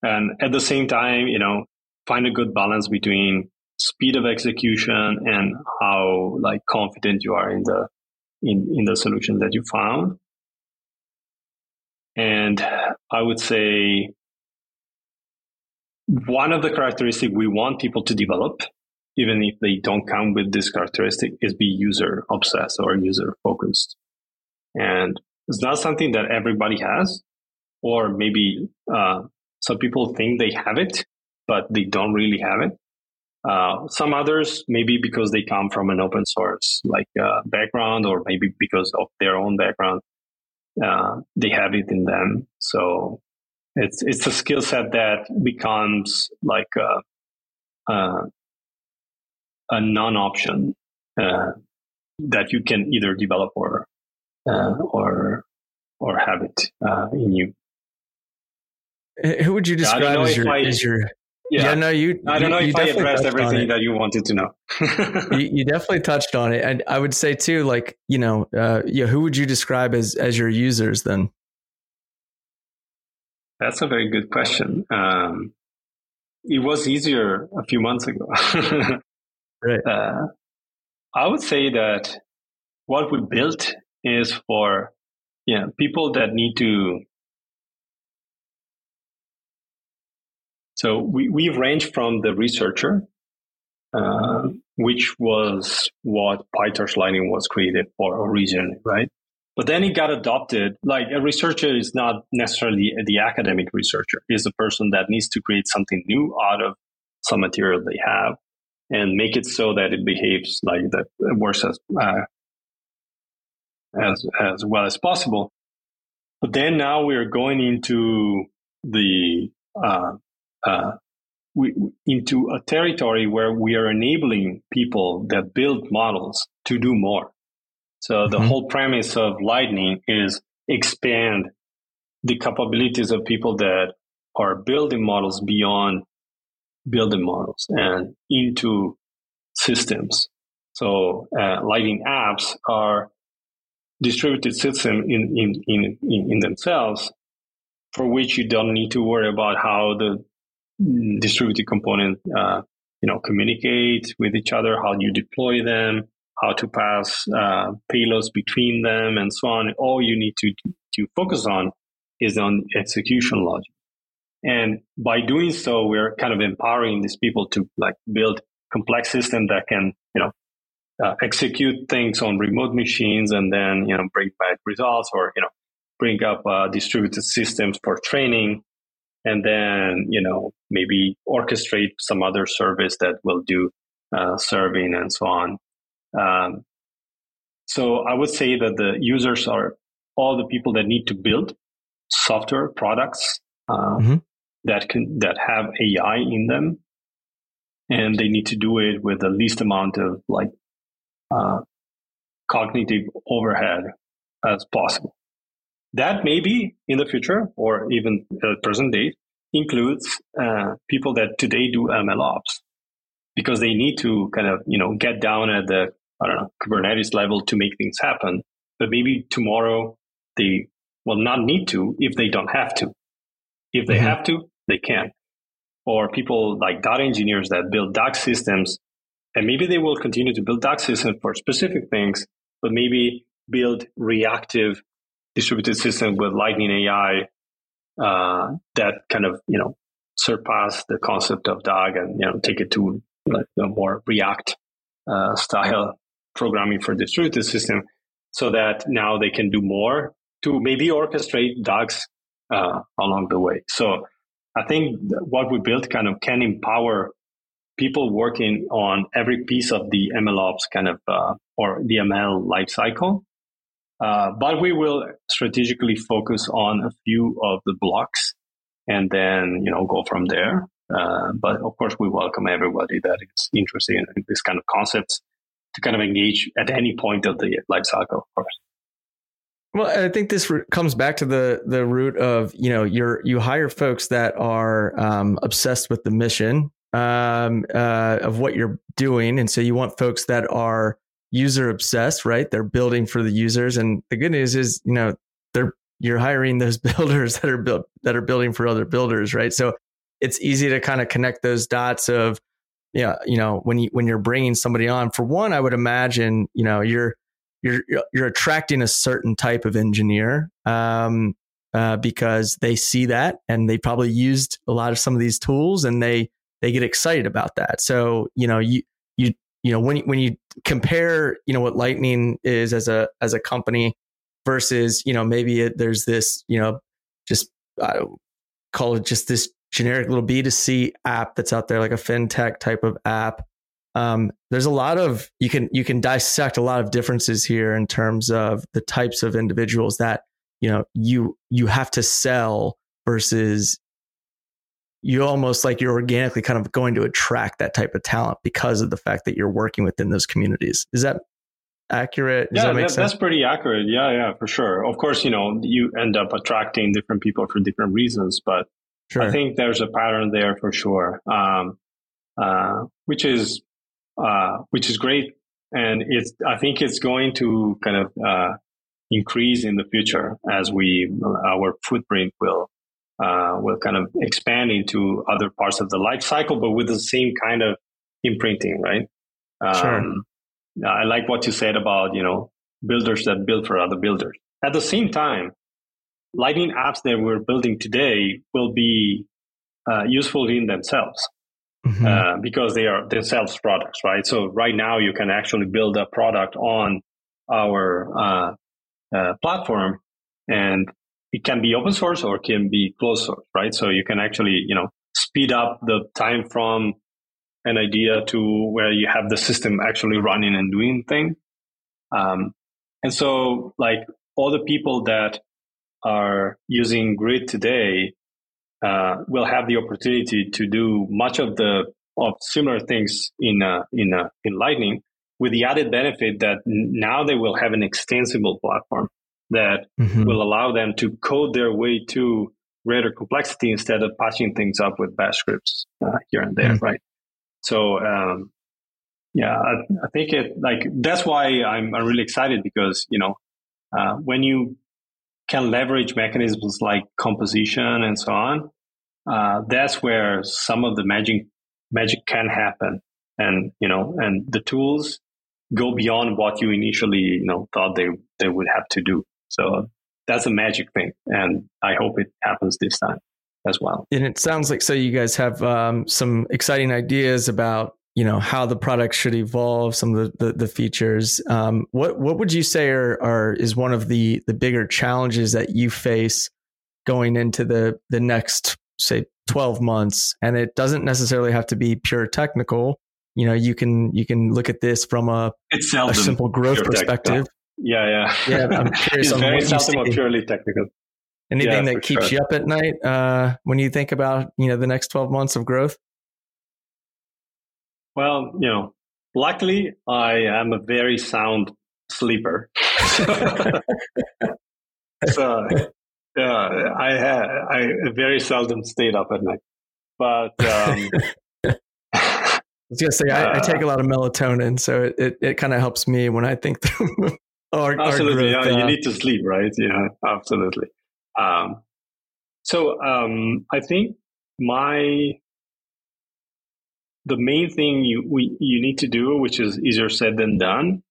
C: and at the same time, you know, find a good balance between speed of execution and how like confident you are in the in, in the solution that you found. And I would say one of the characteristics we want people to develop even if they don't come with this characteristic, is be user obsessed or user focused. And it's not something that everybody has, or maybe uh, some people think they have it, but they don't really have it. Uh, some others, maybe because they come from an open source like uh, background, or maybe because of their own background, uh, they have it in them. So it's it's a skill set that becomes like a, uh, uh, a non-option uh, that you can either develop or uh, or or have it uh, in you.
A: Who would you describe as your, I, as your
C: yeah. yeah, no, you. I don't know you, if I addressed everything that you wanted to know. *laughs*
A: you, you, definitely touched on it, and I would say too, like you know, uh, yeah, who would you describe as as your users then?
C: That's a very good question. Um, it was easier a few months ago. *laughs*
A: Right. Uh,
C: I would say that what we built is for you know, people that need to. So we, we've ranged from the researcher, uh, which was what PyTorch Lightning was created for originally, right? But then it got adopted. Like a researcher is not necessarily the academic researcher; is a person that needs to create something new out of some material they have and make it so that it behaves like that works as uh, as as well as possible. But then now we are going into the uh, uh, we, into a territory where we are enabling people that build models to do more. So the mm-hmm. whole premise of Lightning is expand the capabilities of people that are building models beyond building models and into systems. So uh, Lightning apps are distributed system in, in, in, in, themselves for which you don't need to worry about how the distributed component, uh, you know, communicate with each other, how you deploy them, how to pass uh, payloads between them, and so on. All you need to to focus on is on execution logic. And by doing so, we're kind of empowering these people to like build complex systems that can, you know, uh, execute things on remote machines and then, you know, bring back results or, you know, bring up uh, distributed systems for training and then, you know, maybe orchestrate some other service that will do uh, serving and so on. Um, so I would say that the users are all the people that need to build software products uh, mm-hmm. that can that have AI in them, and they need to do it with the least amount of like uh, cognitive overhead as possible. That maybe in the future or even at present day includes uh, people that today do ML ops because they need to kind of you know get down at the I don't know Kubernetes level to make things happen. But maybe tomorrow they will not need to if they don't have to. If they mm-hmm. have to, they can. Or people like data engineers that build DAG systems, and maybe they will continue to build DAG systems for specific things, but maybe build reactive distributed systems with Lightning AI uh, that kind of you know surpass the concept of DAG and you know take it to like a more React uh, style programming for distributed system, so that now they can do more to maybe orchestrate DAGs uh, along the way. So I think what we built kind of can empower people working on every piece of the MLOps kind of uh, or the ML lifecycle. Uh, but we will strategically focus on a few of the blocks and then you know go from there. Uh, but of course, we welcome everybody that is interested in this kind of concepts to kind of engage at any point of the life cycle, Of course.
A: Well, I think this comes back to the the root of you know you're you hire folks that are um, obsessed with the mission um, uh, of what you're doing, and so you want folks that are user obsessed, right? They're building for the users, and the good news is you know they're you're hiring those *laughs* builders that are built that are building for other builders, right? So it's easy to kind of connect those dots of yeah, you know when you when you're bringing somebody on. For one, I would imagine you know you're you're you're attracting a certain type of engineer um, uh, because they see that and they probably used a lot of some of these tools and they they get excited about that. So you know you you know when when you compare you know what Lightning is as a as a company versus you know maybe it, there's this you know just I call it just this generic little B2C app that's out there like a fintech type of app. Um, there's a lot of you can you can dissect a lot of differences here in terms of the types of individuals that you know you you have to sell versus you almost like you're organically kind of going to attract that type of talent because of the fact that you're working within those communities. Is that accurate? Does
C: yeah,
A: that
C: that, that's pretty accurate. Yeah, yeah, for sure. Of course, you know, you end up attracting different people for different reasons, but sure. I think there's a pattern there for sure, um, uh, which is uh, which is great. And it's, I think it's going to kind of uh, increase in the future as we, our footprint will, uh, will kind of expand into other parts of the life cycle, but with the same kind of imprinting, right?
A: Sure.
C: Um, I like what you said about, you know, builders that build for other builders. At the same time, Lightning apps that we're building today will be uh, useful in themselves mm-hmm. uh, because they are themselves products, right? So right now you can actually build a product on our uh, uh, platform, and it can be open source or can be closed source, right? So you can actually, you know, speed up the time from an idea to where you have the system actually running and doing thing. Um, and so, like all the people that are using Grid today uh, will have the opportunity to do much of the of similar things in uh, in uh, in Lightning, with the added benefit that now they will have an extensible platform that mm-hmm. will allow them to code their way to greater complexity instead of patching things up with bash scripts uh, here and there, mm-hmm. right? So um, yeah, I, I, think it like that's why I'm, I'm really excited because you know uh, when you can leverage mechanisms like composition and so on, uh, that's where some of the magic magic can happen, and you know, and the tools go beyond what you initially you know thought they they would have to do. So that's a magic thing, and I hope it happens this time as well.
A: And it sounds like so you guys have um, some exciting ideas about you know how the product should evolve, some of the the, the features. Um, what what would you say are, are is one of the the bigger challenges that you face going into the the next say 12 months and it doesn't necessarily have to be pure technical you know you can you can look at this from a, a simple growth perspective.
C: Yeah, yeah.
A: Yeah, I'm *laughs* curious
C: on very seldom or purely technical.
A: Anything yeah, that keeps sure. you up at night uh, when you think about you know the next 12 months of growth?
C: Well, you know, luckily I am a very sound sleeper. *laughs* so yeah, I have I very seldom stayed up at night. But um, *laughs*
A: I was gonna say I, uh, I, take a lot of melatonin, so it, it, it kind of helps me when I think through
C: our, absolutely, our yeah, you need to sleep, right? Yeah, absolutely. Um, so um, I think my the main thing you we, you need to do, which is easier said than done,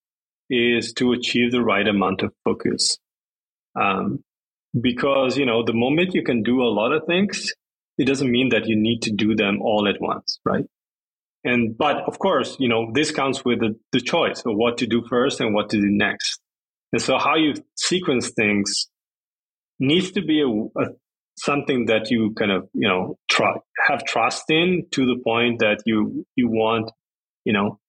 C: is to achieve the right amount of focus. Um, because you know the moment you can do a lot of things, it doesn't mean that you need to do them all at once, right? And but of course, you know this comes with the, the choice of what to do first and what to do next. And so how you sequence things needs to be a, a, something that you kind of, you know, try, have trust in to the point that you, you want, you know,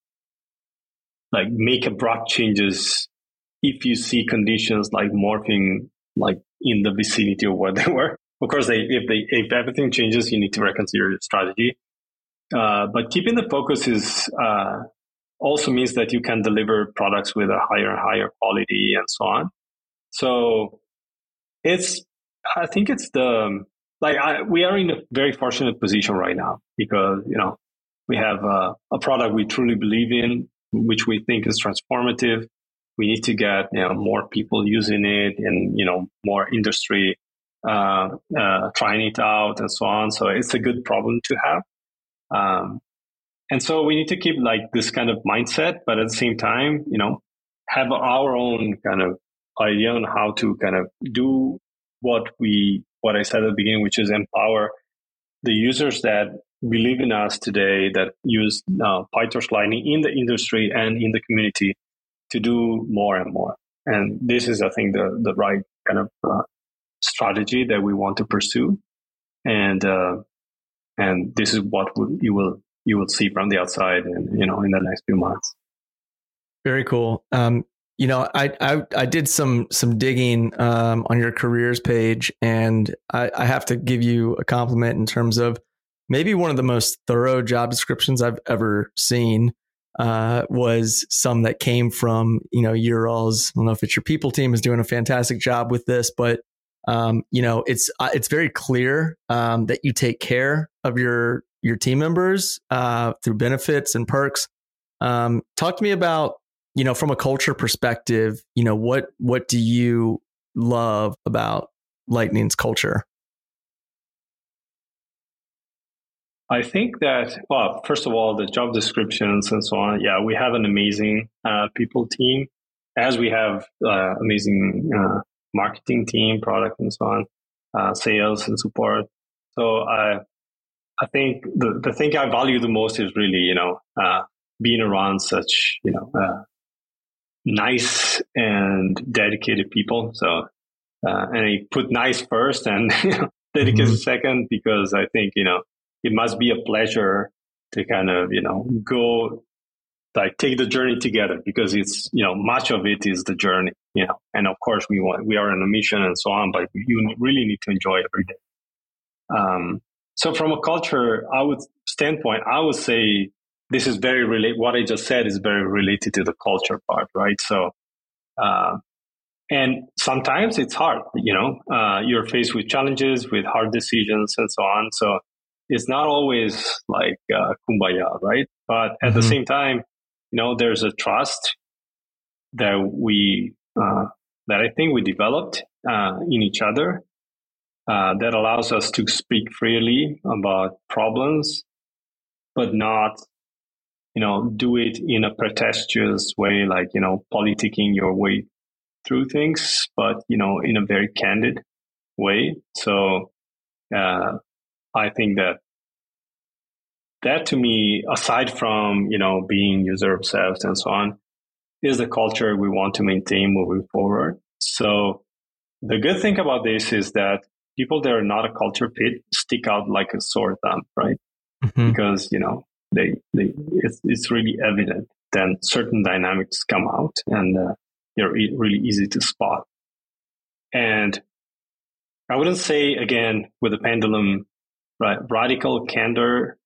C: like make abrupt changes if you see conditions like morphing like in the vicinity of where *laughs* they were. Of course, they, if they, if everything changes, you need to reconsider your strategy. Uh, but keeping the focus is, uh, also means that you can deliver products with a higher and higher quality and so on. So it's, I think it's the, like I, we are in a very fortunate position right now because, you know, we have a, a product we truly believe in, which we think is transformative. We need to get, you know, more people using it and, you know, more industry, uh, uh, trying it out and so on. So it's a good problem to have. Um, and so we need to keep like this kind of mindset, but at the same time, you know, have our own kind of idea on how to kind of do what we, what I said at the beginning, which is empower the users that believe in us today that use uh, PyTorch Lightning in the industry and in the community to do more and more. And this is, I think, the, the right kind of uh, strategy that we want to pursue. And, uh, and this is what you will you will see from the outside and you know in the next few months.
A: Very cool. Um, you know I, I i did some some digging um, on your careers page and I, I have to give you a compliment in terms of maybe one of the most thorough job descriptions i've ever seen uh, was some that came from you know your all's i don't know if it's your people team is doing a fantastic job with this but um, you know it's uh, it's very clear um, that you take care of your your team members uh, through benefits and perks. Um, talk to me about you know from a culture perspective. You know what what do you love about Lightning's culture?
C: I think that, well, first of all, the job descriptions and so on. Yeah, we have an amazing uh, people team, as we have uh, amazing uh, marketing team, product, and so on, uh, sales and support. So uh, I think the, the thing I value the most is really, you know, uh, being around such, you know, uh, nice and dedicated people. So, uh, and I put nice first and *laughs* dedicated mm-hmm. second because I think, you know, it must be a pleasure to kind of you know go like take the journey together because it's you know much of it is the journey you know and of course we want we are on a mission and so on but you really need to enjoy every day um, so from a culture i would standpoint i would say this is very related what i just said is very related to the culture part right? So uh, and sometimes it's hard you know? Uh, you're faced with challenges with hard decisions and so on. So it's not always like uh, kumbaya right? But at mm-hmm. the same time you know there's a trust that we uh, that i think we developed uh, in each other uh, that allows us to speak freely about problems but not you know do it in a pretentious way like you know politicking your way through things, but you know, in a very candid way. So uh, I think that that to me, aside from you know being user obsessed and so on, is the culture we want to maintain moving forward. So the good thing about this is that people that are not a culture fit stick out like a sore thumb, right? Mm-hmm. Because you know they they it's it's really evident. Then certain dynamics come out, and uh, they're really easy to spot. And I wouldn't say again with the pendulum, right? Radical candor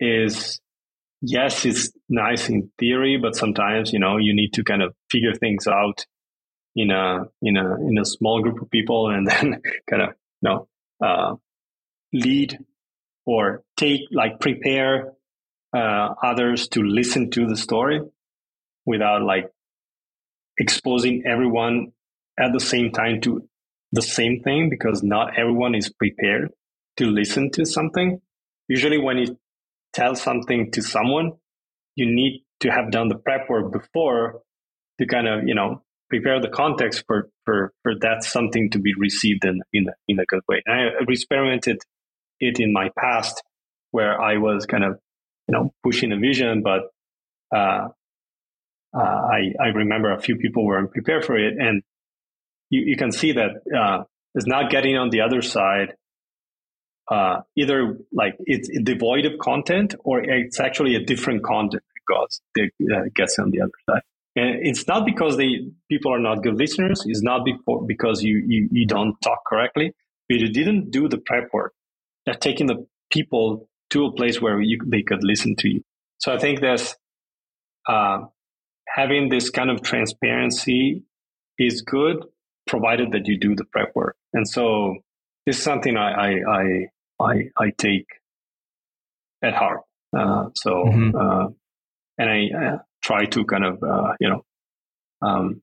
C: is yes, it's nice in theory, but sometimes you know you need to kind of figure things out in a in a in a small group of people, and *laughs* then kind of know uh, lead or take like prepare uh, others to listen to the story without like exposing everyone at the same time to the same thing because not everyone is prepared to listen to something. Usually, when you tell something to someone, you need to have done the prep work before to kind of, you know, prepare the context for, for, for that something to be received in, in, a, in a good way. And I experimented it in my past where I was kind of, you know, pushing a vision, but uh, uh, I, I remember a few people weren't prepared for it. And you, you can see that uh, it's not getting on the other side. Uh, either like it's devoid of content or it's actually a different content uh, gets on the other side. And it's not because they people are not good listeners. It's not before, because you, you, you don't talk correctly, but you didn't do the prep work. That taking the people to a place where you, they could listen to you. So I think there's uh, having this kind of transparency is good, provided that you do the prep work. And so this is something I I I I, I take at heart. Uh, so mm-hmm. uh, and I uh, try to kind of uh, you know um,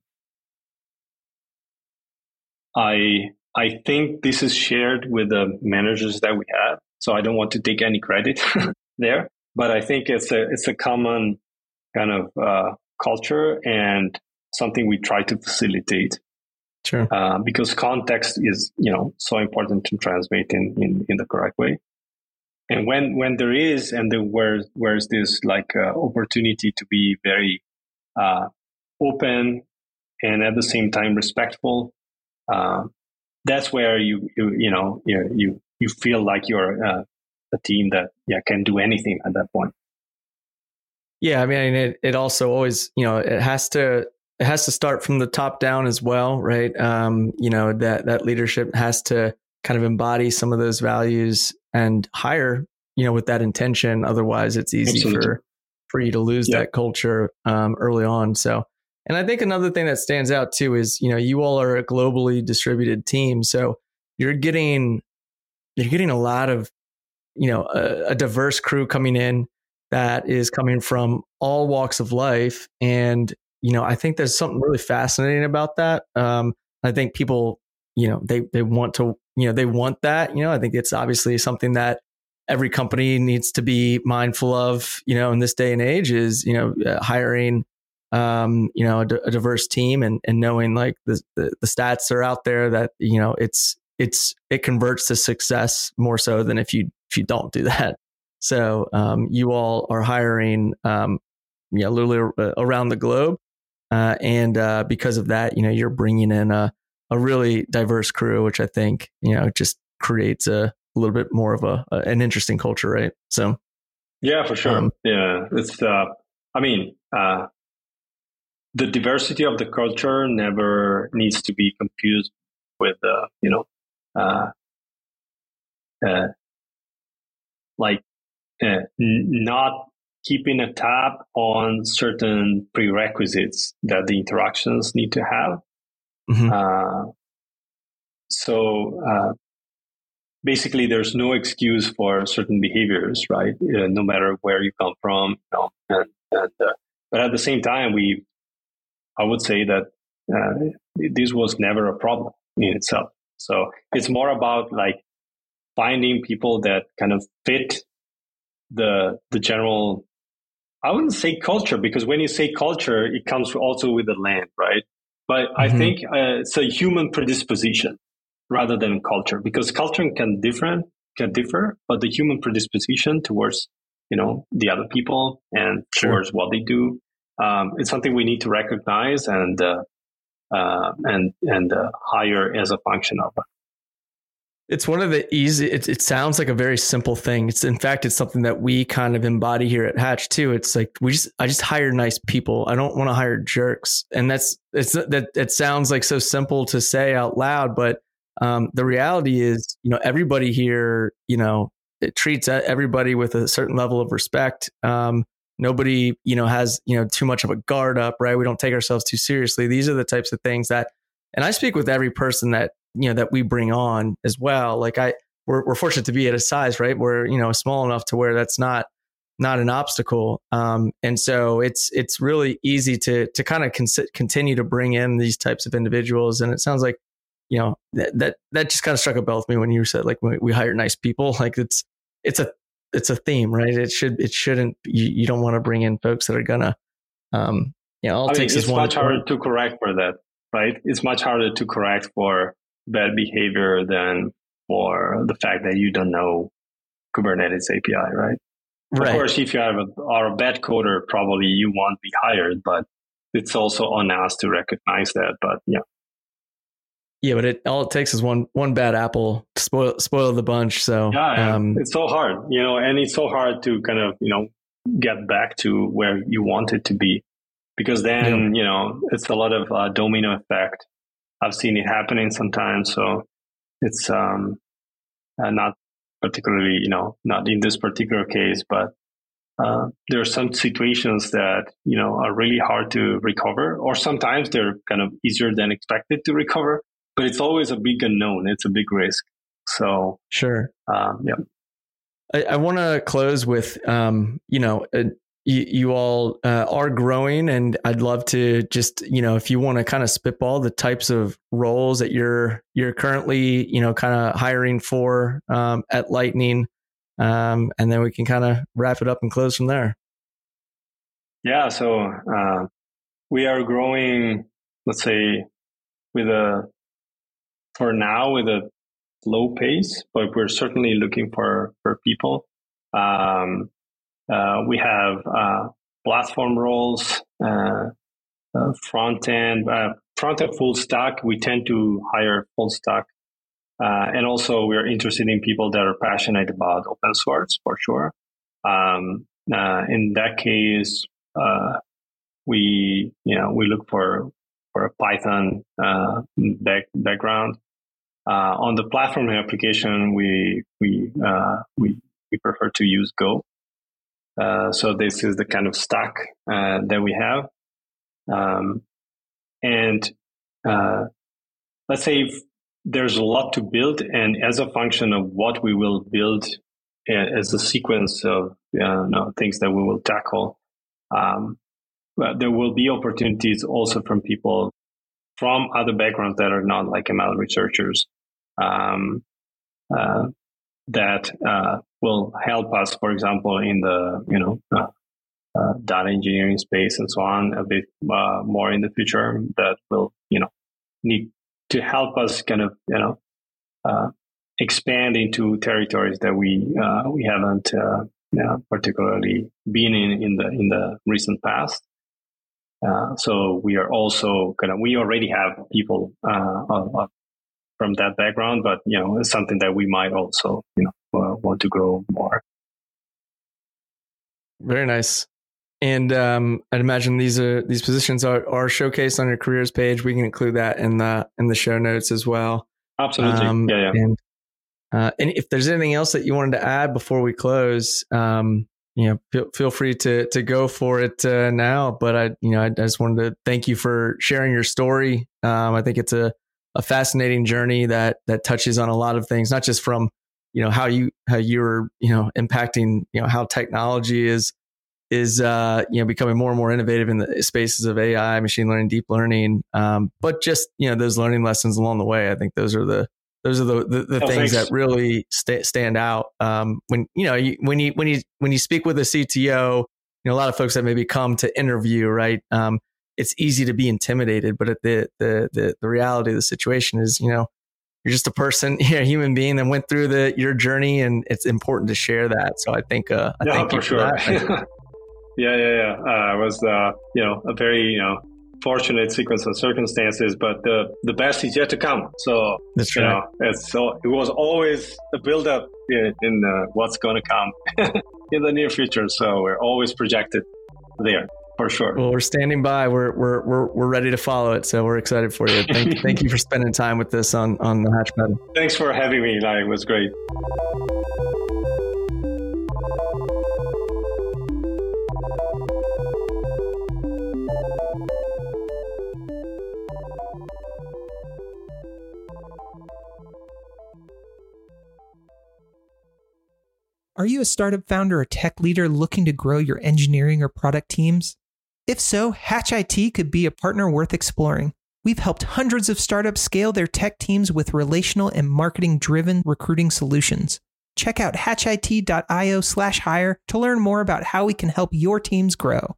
C: I I think this is shared with the managers that we have. So I don't want to take any credit *laughs* there, but I think it's a it's a common kind of uh, culture and something we try to facilitate.
A: Sure.
C: Uh, because context is, you know, so important to translate in, in, in the correct way. And when, when there is, and there, where, where's this like uh, opportunity to be very uh, open and at the same time respectful, uh, that's where you, you, you know, you, you, you feel like you're uh, a team that yeah, can do anything at that point.
A: Yeah, I mean, it it also always you know it has to it has to start from the top down as well, right? Um, you know that that leadership has to kind of embody some of those values and hire you know with that intention. Otherwise, it's easy Absolutely. for for you to lose that culture um, early on. So, and I think another thing that stands out too is you know you all are a globally distributed team, so you're getting you're getting a lot of you know a, a diverse crew coming in that is coming from all walks of life. And, you know, I think there's something really fascinating about that. Um, I think people, you know, they, they want to, you know, they want that, you know, I think it's obviously something that every company needs to be mindful of, you know, in this day and age is, you know, uh, hiring, um, you know, a, d- a diverse team and, and knowing like the, the, the stats are out there that, you know, it's, it's, it converts to success more so than if you, if you don't do *laughs* that. So um, you all are hiring, um, know, literally around the globe, uh, and uh, because of that, you know, you're bringing in a a really diverse crew, which I think you know just creates a, a little bit more of a, a, an interesting culture, right? So.
C: Yeah, for sure. Um, yeah, it's. Uh, I mean, uh, the diversity of the culture never needs to be confused with, uh, you know, uh, uh, like uh, n- not keeping a tab on certain prerequisites that the interactions need to have. Mm-hmm. Uh, so uh, basically, there's no excuse for certain behaviors, right? Uh, no matter where you come from, you know, and, and uh, but at the same time, we, I would say that uh, this was never a problem in itself. So it's more about like finding people that kind of fit the the general I wouldn't say culture because when you say culture, it comes also with the land, right? But mm-hmm. I think uh, it's a human predisposition rather than culture because culture can different can differ, but the human predisposition towards you know the other people and sure. towards what they do, um, it's something we need to recognize and uh, uh, and and uh, hire as a function of it.
A: It's one of the easy. It, it sounds like a very simple thing. It's in fact, it's something that we kind of embody here at Hatch too. It's like we just, I just hire nice people. I don't want to hire jerks, and that's it's that. It sounds like so simple to say out loud, but um, the reality is, you know, everybody here, you know, it treats everybody with a certain level of respect. Um, nobody, you know, has you know too much of a guard up, right? We don't take ourselves too seriously. These are the types of things that, and I speak with every person that you know that we bring on as well like i we're, we're fortunate to be at a size right we're you know small enough to where that's not not an obstacle um, and so it's it's really easy to to kind of con- continue to bring in these types of individuals and it sounds like you know that that, that just kind of struck a bell with me when you said like we, we hire nice people *laughs* like it's it's a it's a theme right? It should it shouldn't you, you don't want to bring in folks that are gonna um you know all it
C: takes mean, it's is one much harder to correct for that right? It's much harder to correct for bad behavior than for the fact that you don't know Kubernetes API, right? right. Of course, if you have a, are a bad coder, probably you won't be hired, but it's also on us to recognize that. But yeah.
A: Yeah, but it all it takes is one one bad apple to spoil spoil the bunch. So
C: yeah, um, it's so hard, you know, and it's so hard to kind of you know get back to where you want it to be, because then yeah. you know it's a lot of uh, domino effect I've seen it happening sometimes. So it's um, uh, not particularly, you know, not in this particular case, but uh, there are some situations that you know are really hard to recover, or sometimes they're kind of easier than expected to recover. But it's always a big unknown. It's a big risk. So
A: sure,
C: um, yeah.
A: I, I want to close with, um, you know, you, you all uh, are growing and i'd love to just you know if you want to kind of spitball the types of roles that you're you're currently you know kind of hiring for um, at lightning um, and then we can kind of wrap it up and close from there.
C: Yeah so uh, we are growing let's say with a for now with a low pace but we're certainly looking for for people. Um, we have uh, platform roles, uh, front end, front end full stack. We tend to hire full stack. and also, we're interested in people that are passionate about open source for sure. Um, in that case, we you know we look for for a Python uh, back, background. Uh, on the platform application, we we uh, we we prefer to use Go. Uh, so this is the kind of stack uh, that we have. Um, and uh, let's say there's a lot to build, and as a function of what we will build uh, as a sequence of know, things that we will tackle, um, there will be opportunities also from people from other backgrounds that are not like ML researchers. Um, uh, that uh, will help us, for example, in the you know uh, uh, data engineering space and so on, a bit uh, more in the future. That will you know need to help us kind of you know uh, expand into territories that we uh, we haven't you know, particularly been in in the in the recent past. so we are also kind of we already have people of, from that background, but you know, it's something that we might also, you know, uh, want to grow more.
A: Very nice. And um, I'd imagine these are these positions are, are showcased on your careers page. We can include that in the in the show notes as well.
C: Absolutely. Um, yeah, yeah.
A: And, uh, and if there's anything else that you wanted to add before we close, um, you know, feel, feel free to to go for it uh, now. But I, you know, I, I, just wanted to thank you for sharing your story. Um, I think it's a a fascinating journey that that touches on a lot of things, not just from you know how you how you're you know impacting you know how technology is is uh, you know becoming more and more innovative in the spaces of AI, machine learning, deep learning, um, but just you know those learning lessons along the way. I think those are the those are the the, the oh, things thanks. that really st- stand out um, when you know you, when you when you when you speak with a CTO. You know, a lot of folks that maybe come to interview, right? Um, it's easy to be intimidated, but the, the the the reality of the situation is, you know, you're just a person, *laughs* you're a human being that went through the your journey, and it's important to share that. So I think, uh, I
C: yeah,
A: thank
C: for sure. For *laughs* yeah, yeah, yeah. Uh, it was, uh, you know, a very, you know, fortunate sequence of circumstances, but the the best is yet to come. So
A: That's right.
C: know, it's so it was always a build up in, in uh, what's going to come *laughs* in the near future. So we're always projected there for sure.
A: Well, we're standing by. We're we're we're we're ready to follow it. So we're excited for you. Thank thank you for spending time with us on on the Hatchpad.
C: Thanks for having me. Like, it was great.
B: Are you a startup founder or tech leader looking to grow your engineering or product teams? If so, Hatch IT could be a partner worth exploring. We've helped hundreds of startups scale their tech teams with relational and marketing driven recruiting solutions. Check out hatchit.io slash hire to learn more about how we can help your teams grow.